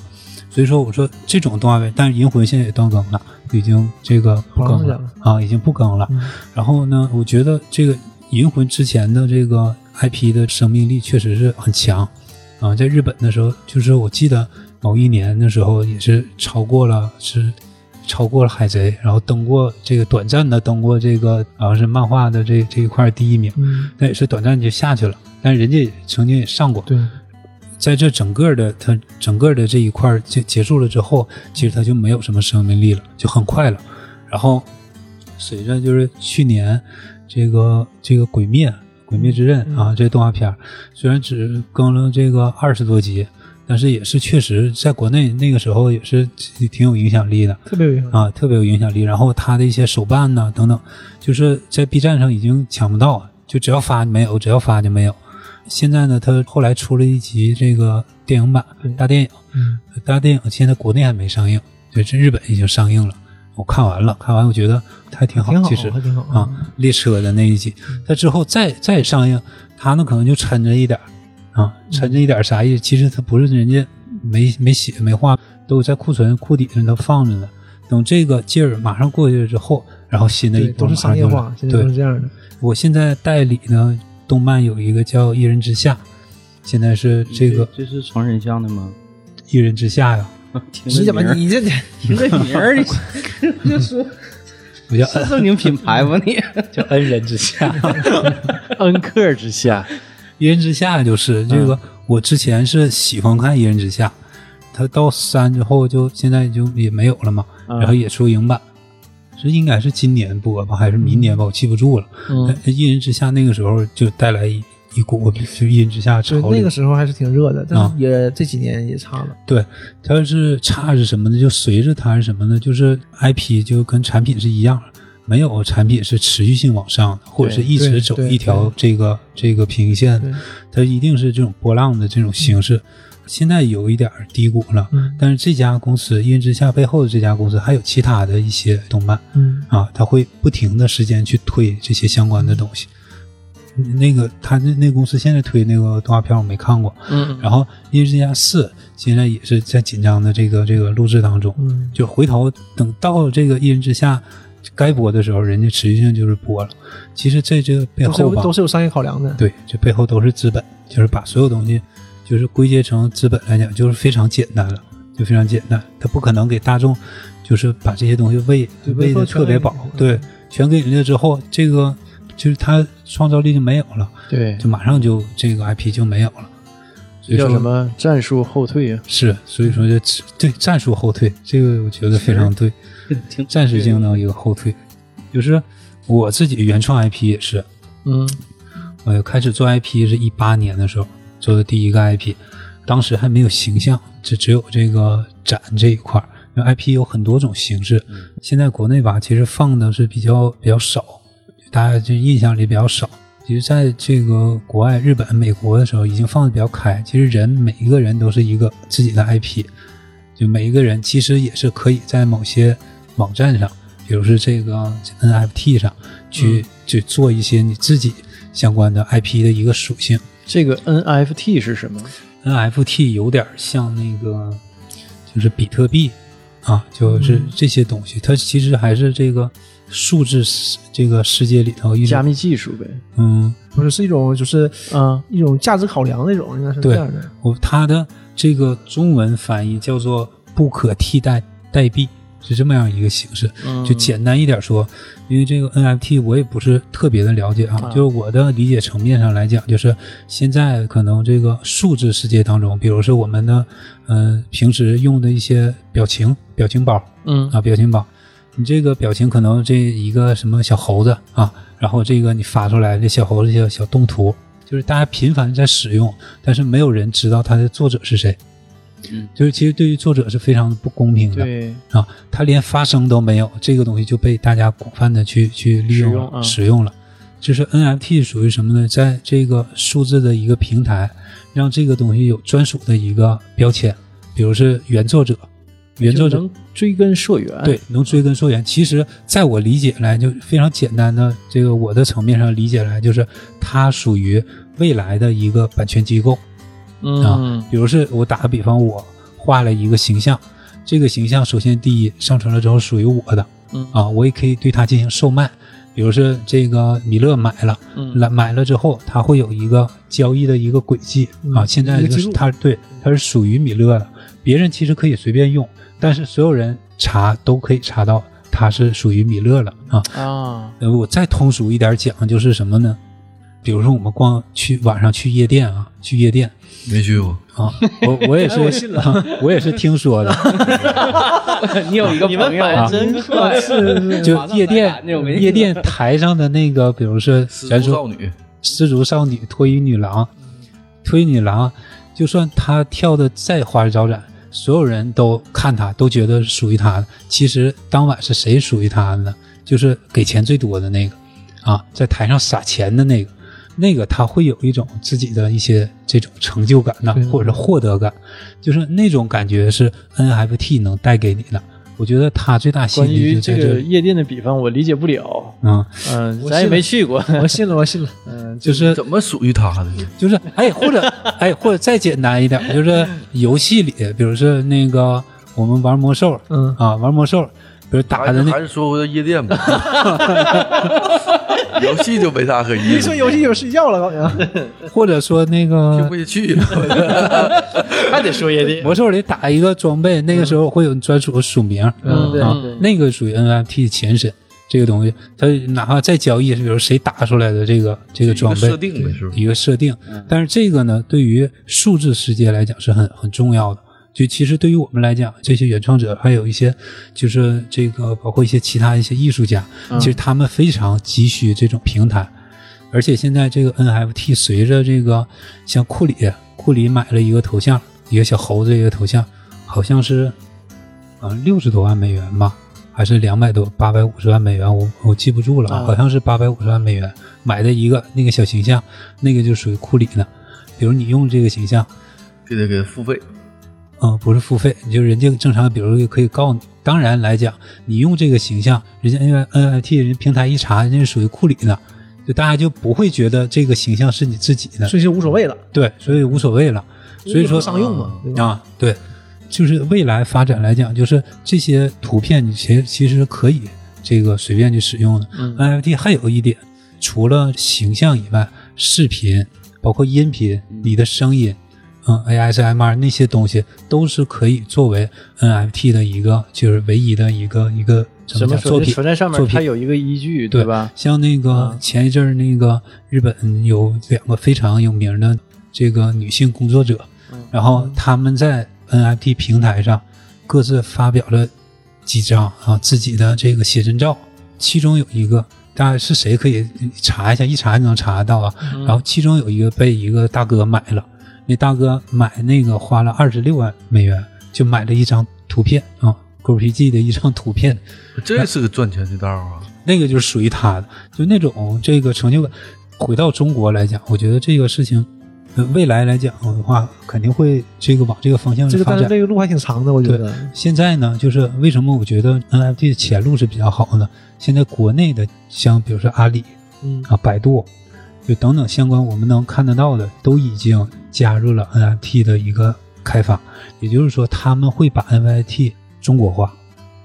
所以说，我说这种动画片，但是银魂现在也断更了，已经这个不更了啊，已经不更了。嗯然后呢，我觉得这个银魂之前的这个 IP 的生命力确实是很强啊。在日本的时候，就是我记得某一年的时候也是超过了是。超过了海贼，然后登过这个短暂的登过这个好像是漫画的这这一块第一名，嗯，那也是短暂就下去了。但人家曾经也上过，对，在这整个的他整个的这一块结结束了之后，其实他就没有什么生命力了，就很快了。然后随着就是去年这个这个鬼灭鬼灭之刃啊这动画片，虽然只更了这个二十多集，但是也是确实在国内那个时候也是挺有影响力的。特别有影响。啊，特别有影响力。然后他的一些手办呐等等，就是在 B 站上已经抢不到，就只要发就没有，只要发就没有。现在呢，他后来出了一集这个电影版大电影，嗯，大电影现在国内还没上映，对，这日本已经上映了。我看完了，看完我觉得还挺好，挺好，其实还挺好啊，列车的那一集，他之后再再上映，他呢可能就抻着一点儿啊，沉着一点儿啥意思？其实它不是人家没没写没画，都在库存库底上都放着呢。等这个劲儿马上过去了之后，然后新的一，都是商业化，现在对都是这样的。我现在代理呢动漫有一个叫《一人之下》，现在是这个《这是成人向的吗？一人之下》呀，[laughs] 你怎么你这 [laughs] 听这名儿，[laughs] 你就说不叫是正经品牌吗你？叫恩人之下，恩客之下，一人之下就是这个。我之前是喜欢看一人之下，他到三之后就现在就也没有了嘛，嗯然后也出影版，是应该是今年播吧，还是明年吧，我记不住了。一人之下那个时候就带来一一股就一人之下潮对流。那个时候还是挺热的，但啊是也这几年也差了。对，它是差是什么呢？就随着它是什么呢？就是 IP 就跟产品是一样的，没有产品是持续性往上的，或者是一直走一条这个这个平行线的，它一定是这种波浪的这种形式。现在有一点低谷了，嗯。但是这家公司一人之下背后的这家公司还有其他的一些动漫嗯。啊，它会不停的时间去推这些相关的东西。那个他那那公司现在推那个动画片我没看过，嗯。然后《一人之下四》现在也是在紧张的这个这个录制当中，嗯，就回头等到这个《一人之下》该播的时候，人家持续性就是播了。其实在这个背后吧，都是有商业考量的。对，这背后都是资本，就是把所有东西就是归结成资本来讲，就是非常简单了，就非常简单。他不可能给大众就是把这些东西喂喂的特别饱对，全给人家之后，这个就是他创造力就没有了，对，就马上就这个 IP 就没有了。所以叫什么战术后退啊？是，所以说就对战术后退，这个我觉得非常对，挺 [laughs] 暂时性的一个后退。就是我自己原创 IP 也是，嗯我开始做 IP 是一八年的时候做的第一个 IP，当时还没有形象，就只有这个展这一块儿。因为 IP 有很多种形式，现在国内吧其实放的是比较比较少，大家就印象里比较少。其实在这个国外，日本、美国的时候已经放的比较开。其实人每一个人都是一个自己的 IP，就每一个人其实也是可以在某些网站上，比如是这个 NFT 上去去做一些你自己相关的 IP 的一个属性。这个 NFT 是什么？NFT 有点像那个，就是比特币啊，就是这些东西，它其实还是这个数字世这个世界里头一种，加密技术呗。嗯，不是是一种就是啊，一种价值考量那种，应该是对这样的。我它的这个中文翻译叫做不可替代代币，是这么样一个形式。嗯就简单一点说，因为这个 NFT 我也不是特别的了解啊，啊就是我的理解层面上来讲，就是现在可能这个数字世界当中，比如说我们的呃平时用的一些表情表情包嗯啊，表情包，你这个表情可能这一个什么小猴子啊，然后这个你发出来这小猴子小小动图，就是大家频繁在使用，但是没有人知道它的作者是谁。嗯，就是其实对于作者是非常不公平的。对，啊，他连发声都没有，这个东西就被大家广泛的去去利用了、使用啊使用了。就是 NFT 属于什么呢？在这个数字的一个平台，让这个东西有专属的一个标签，比如是原作者，原作者能追根溯源。对，能追根溯源。其实，在我理解来，就非常简单的这个我的层面上理解来，就是它属于未来的一个版权机构。嗯啊，比如是我打个比方，我画了一个形象，这个形象首先第一上传了之后属于我的，嗯啊，我也可以对它进行售卖。比如说这个米勒买了，嗯来买了之后，它会有一个交易的一个轨迹啊。现在就是一个记录他对它是属于米勒的，别人其实可以随便用，但是所有人查都可以查到它是属于米勒了啊。啊，呃，我再通俗一点讲，就是什么呢？比如说我们光去晚上去夜店啊，去夜店。没去过，啊，我我也是，哎我信了。啊 [laughs] 我也是听说的，[laughs] 你有一个你们真快，就马上夜店那种夜店台上的那个，比如说失咱说足少女，失足少女、脱衣女郎，脱衣女郎，就算她跳的再花枝招展，所有人都看她，都觉得是属于她的。其实当晚是谁属于她的呢？就是给钱最多的那个。啊，在台上撒钱的那个，那个他会有一种自己的一些这种成就感呐对，或者是获得感，就是那种感觉是 NFT 能带给你的。我觉得他最大吸引力就在这里，个夜店的比方，我理解不了。嗯，嗯，我咱也没去过。[laughs] 我信了，我信了。[laughs] 嗯，就是怎么属于他的？就是哎，或者 [laughs] 哎，或者再简单一点，就是游戏里，比如说那个我们玩魔兽嗯，啊，玩魔兽，比如打的那还是说回到夜店吧，[laughs] 游戏就没啥可意思一说。游戏就睡觉了，好像，[laughs] 或者说那个听不下去了，[laughs] 还得说也得。魔兽里打一个装备，那个时候会有专属的署名嗯对啊，那个属于 NFT 的前身。这个东西，它哪怕再交易，比如谁打出来的这个这个装备设定的是吧？一个设定，但是这个呢，对于数字世界来讲是很很重要的。就其实对于我们来讲，这些原创者还有一些就是这个包括一些其他一些艺术家，其实他们非常急需这种平台。而且现在这个 NFT 随着这个像库里，库里买了一个头像，一个小猴子一个头像，好像是啊六十多万美元吧，还是两百多八百五十万美元，我我记不住了，啊好像是八百五十万美元买的一个那个小形象，那个就属于库里的。比如你用这个形象，就得给付费。嗯，不是付费，就人家正常，比如可以告你。当然来讲，你用这个形象，人家因为 NFT 人平台一查，人家是属于库里的，就大家就不会觉得这个形象是你自己的，所以就无所谓了。对，所以无所谓了。所以说商用嘛？啊，对，就是未来发展来讲，就是这些图片你其实其实可以这个随便去使用的。嗯 NFT 还有一点，除了形象以外，视频包括音频，你的声音，嗯，ASMR 那些东西都是可以作为 NFT 的一个就是唯一的一个一个怎什么讲作品存在上面它有一个依据，对吧？像那个啊前一阵儿那个日本有两个非常有名的这个女性工作者，嗯然后他们在 NFT 平台上各自发表了几张啊自己的这个写真照，其中有一个。大家是谁可以查一下，一查就能查得到啊。嗯然后其中有一个被一个大哥买了，那大哥买那个花了二十六万美元，就买了一张图片啊狗皮记的一张图片，[laughs] 这是个赚钱的道啊！那个就是属于他的，就那种这个成就感。回到中国来讲，我觉得这个事情，呃未来来讲的话，肯定会这个往这个方向这个去发展。但是这个路还挺长的，我觉得。现在呢，就是为什么我觉得 NFT 的前路是比较好的？现在国内的像比如说阿里嗯啊、百度，就等等相关我们能看得到的，都已经加入了 NFT 的一个开发，也就是说他们会把 NFT 中国化。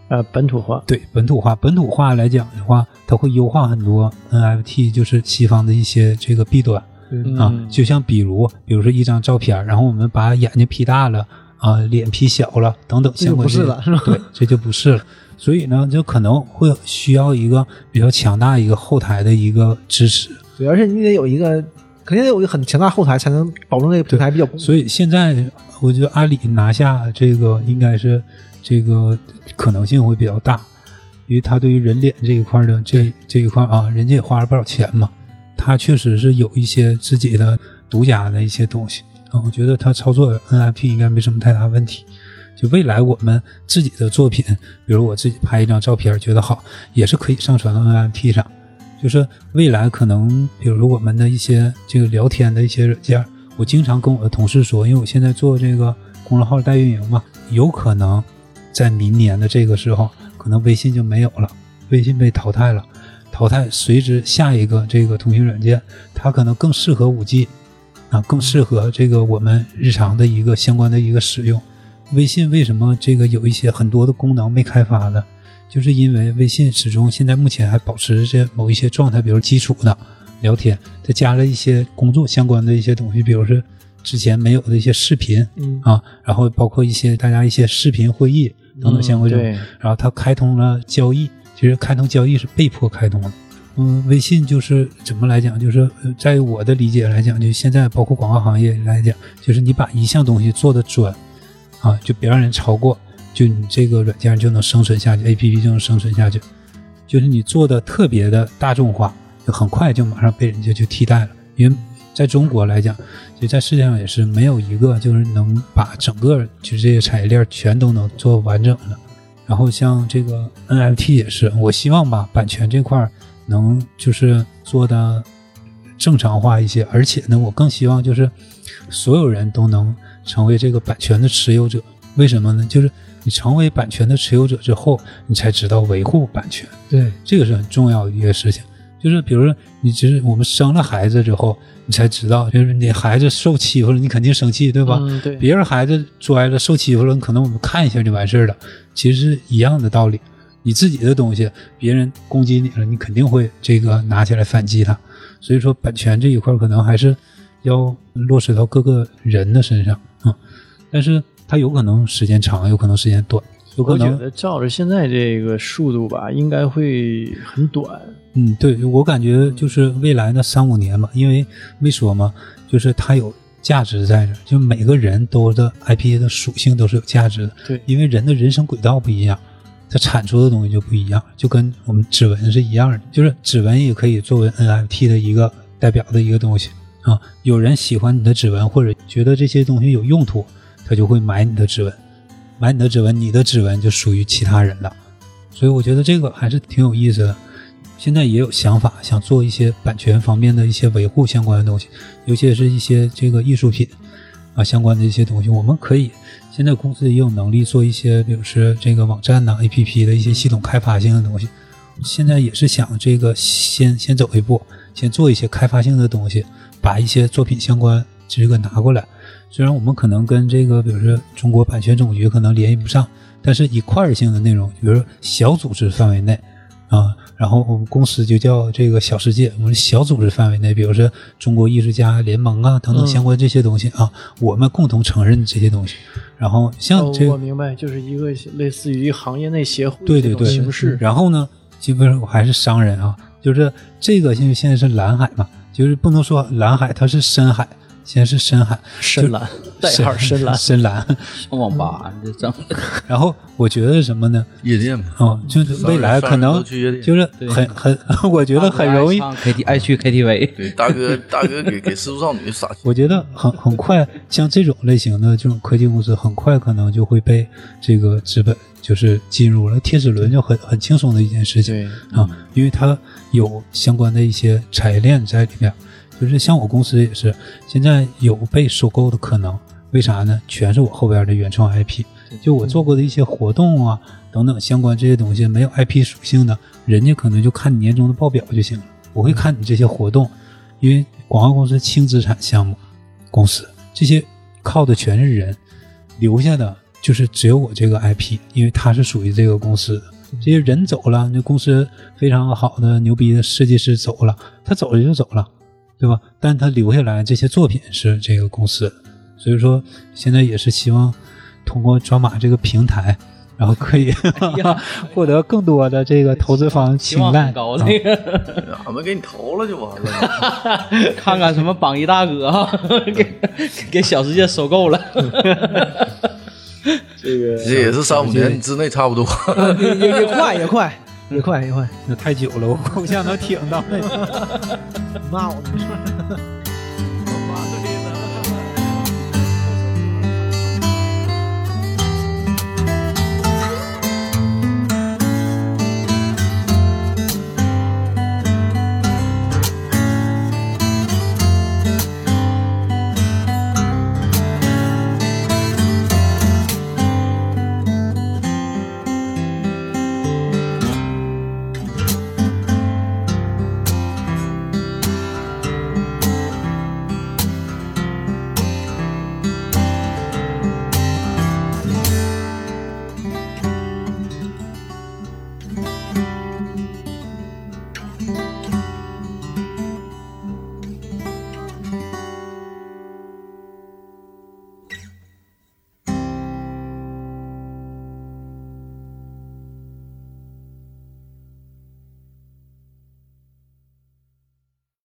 呃，本土化，对本土化，本土化来讲的话，它会优化很多 NFT，就是西方的一些这个弊端对啊，嗯就像比如，比如说一张照片，然后我们把眼睛 P 大了啊，脸 P 小了等等这就不是了是吧对，这就不是了。所以呢，就可能会需要一个比较强大一个后台的一个支持。主要是你得有一个，肯定得有一个很强大后台，才能保证这个平台比较公平。所以现在我觉得阿里拿下这个应该是这个可能性会比较大，因为他对于人脸这一块的这这一块啊，人家也花了不少钱嘛，他确实是有一些自己的独家的一些东西啊，我觉得他操作 NFT 应该没什么太大问题。就未来我们自己的作品，比如我自己拍一张照片觉得好，也是可以上传到 NFT 上。就是未来可能，比如我们的一些这个聊天的一些软件，我经常跟我的同事说，因为我现在做这个公众号代运营嘛，有可能在明年的这个时候，可能微信就没有了，微信被淘汰了，淘汰随之下一个这个通讯软件，它可能更适合五 G 啊，更适合这个我们日常的一个相关的一个使用。微信为什么这个有一些很多的功能没开发呢？就是因为微信始终现在目前还保持着某一些状态，比如基础的聊天，它加了一些工作相关的一些东西，比如是之前没有的一些视频嗯啊，然后包括一些大家一些视频会议等等相关这种。对，然后它开通了交易，其实开通交易是被迫开通的。嗯，微信就是怎么来讲，就是呃在我的理解来讲，就现在包括广告行业来讲，就是你把一项东西做的准，啊，就别让人超过，就你这个软件就能生存下去，APP 就能生存下去。就是你做的特别的大众化，就很快就马上被人家就替代了。因为在中国来讲，就在世界上也是没有一个就是能把整个就是这些产业链全都能做完整的。然后像这个 NFT 也是，我希望吧版权这块能就是做的正常化一些，而且呢，我更希望就是所有人都能成为这个版权的持有者。为什么呢？就是你成为版权的持有者之后，你才知道维护版权。对，这个是很重要的一个事情。就是比如说，你只是我们生了孩子之后，你才知道，就是你孩子受欺负了，你肯定生气，对吧？嗯，对，别人孩子摔了受欺负了，可能我们看一下就完事儿了，其实是一样的道理。你自己的东西，别人攻击你了，你肯定会这个拿起来反击他。所以说，版权这一块可能还是要落实到各个人的身上啊、嗯。但是它有可能时间长，有可能时间短，有可能我觉得照着现在这个速度吧，应该会很短。嗯，对我感觉就是未来的三五年吧，因为没说嘛，就是它有价值在这，就每个人都的 IP 的属性都是有价值的。对因为人的人生轨道不一样，它产出的东西就不一样，就跟我们指纹是一样的，就是指纹也可以作为 NFT 的一个代表的一个东西啊。有人喜欢你的指纹，或者觉得这些东西有用途，他就会买你的指纹，买你的指纹，你的指纹就属于其他人了。所以我觉得这个还是挺有意思的。现在也有想法，想做一些版权方面的一些维护相关的东西，尤其是一些这个艺术品啊相关的一些东西，我们可以现在公司也有能力做一些，比如说这个网站呐、APP 的一些系统开发性的东西。现在也是想这个先先走一步，先做一些开发性的东西，把一些作品相关这个拿过来。虽然我们可能跟这个，比如说中国版权总局可能联系不上，但是一块儿性的内容，比如说小组织范围内啊，然后我们公司就叫这个小世界，我们小组织范围内，比如说中国艺术家联盟啊等等嗯相关这些东西啊，我们共同承认这些东西。然后像哦这个我明白，就是一个类似于行业内协会对对对，形式。然后呢，基本上我还是商人啊，就是这个现在现在是蓝海嘛，就是不能说蓝海，它是深海，现在是深海，深蓝，代号深蓝。[laughs] 深蓝。网吧这整，[laughs] 然后我觉得什么呢？夜店嘛，啊、就是未来可能就是很很，[laughs] 我觉得很容易，K T 爱去 K T V，对，大哥大哥给给失足少女撒气，我觉得很很快，像这种类型的这种科技公司，很快可能就会被这个资本就是进入了贴齿轮，就很很轻松的一件事情。对，啊，因为它有相关的一些产业链在里面。就是像我公司也是，现在有被收购的可能，为啥呢？全是我后边的原创 IP，就我做过的一些活动啊等等相关这些东西，没有 IP 属性的，人家可能就看你年终的报表就行了。我会看你这些活动，因为广告公司轻资产项目公司，这些靠的全是人，留下的就是只有我这个 IP，因为它是属于这个公司的。这些人走了，那公司非常好的牛逼的设计师走了，他走了就走了，对吧？但他留下来这些作品是这个公司的，所以说现在也是希望通过抓马这个平台，然后可以 [laughs] 获得更多的这个投资方青睐。很高啊那个，俺们给你投了就完了。[laughs] 看看什么榜一大哥啊，给 [laughs] 给小世界收购了，这个这也是三五年之内差不多。也也也快也快也快也快，那太久了，我好像能挺到那。骂我没事儿。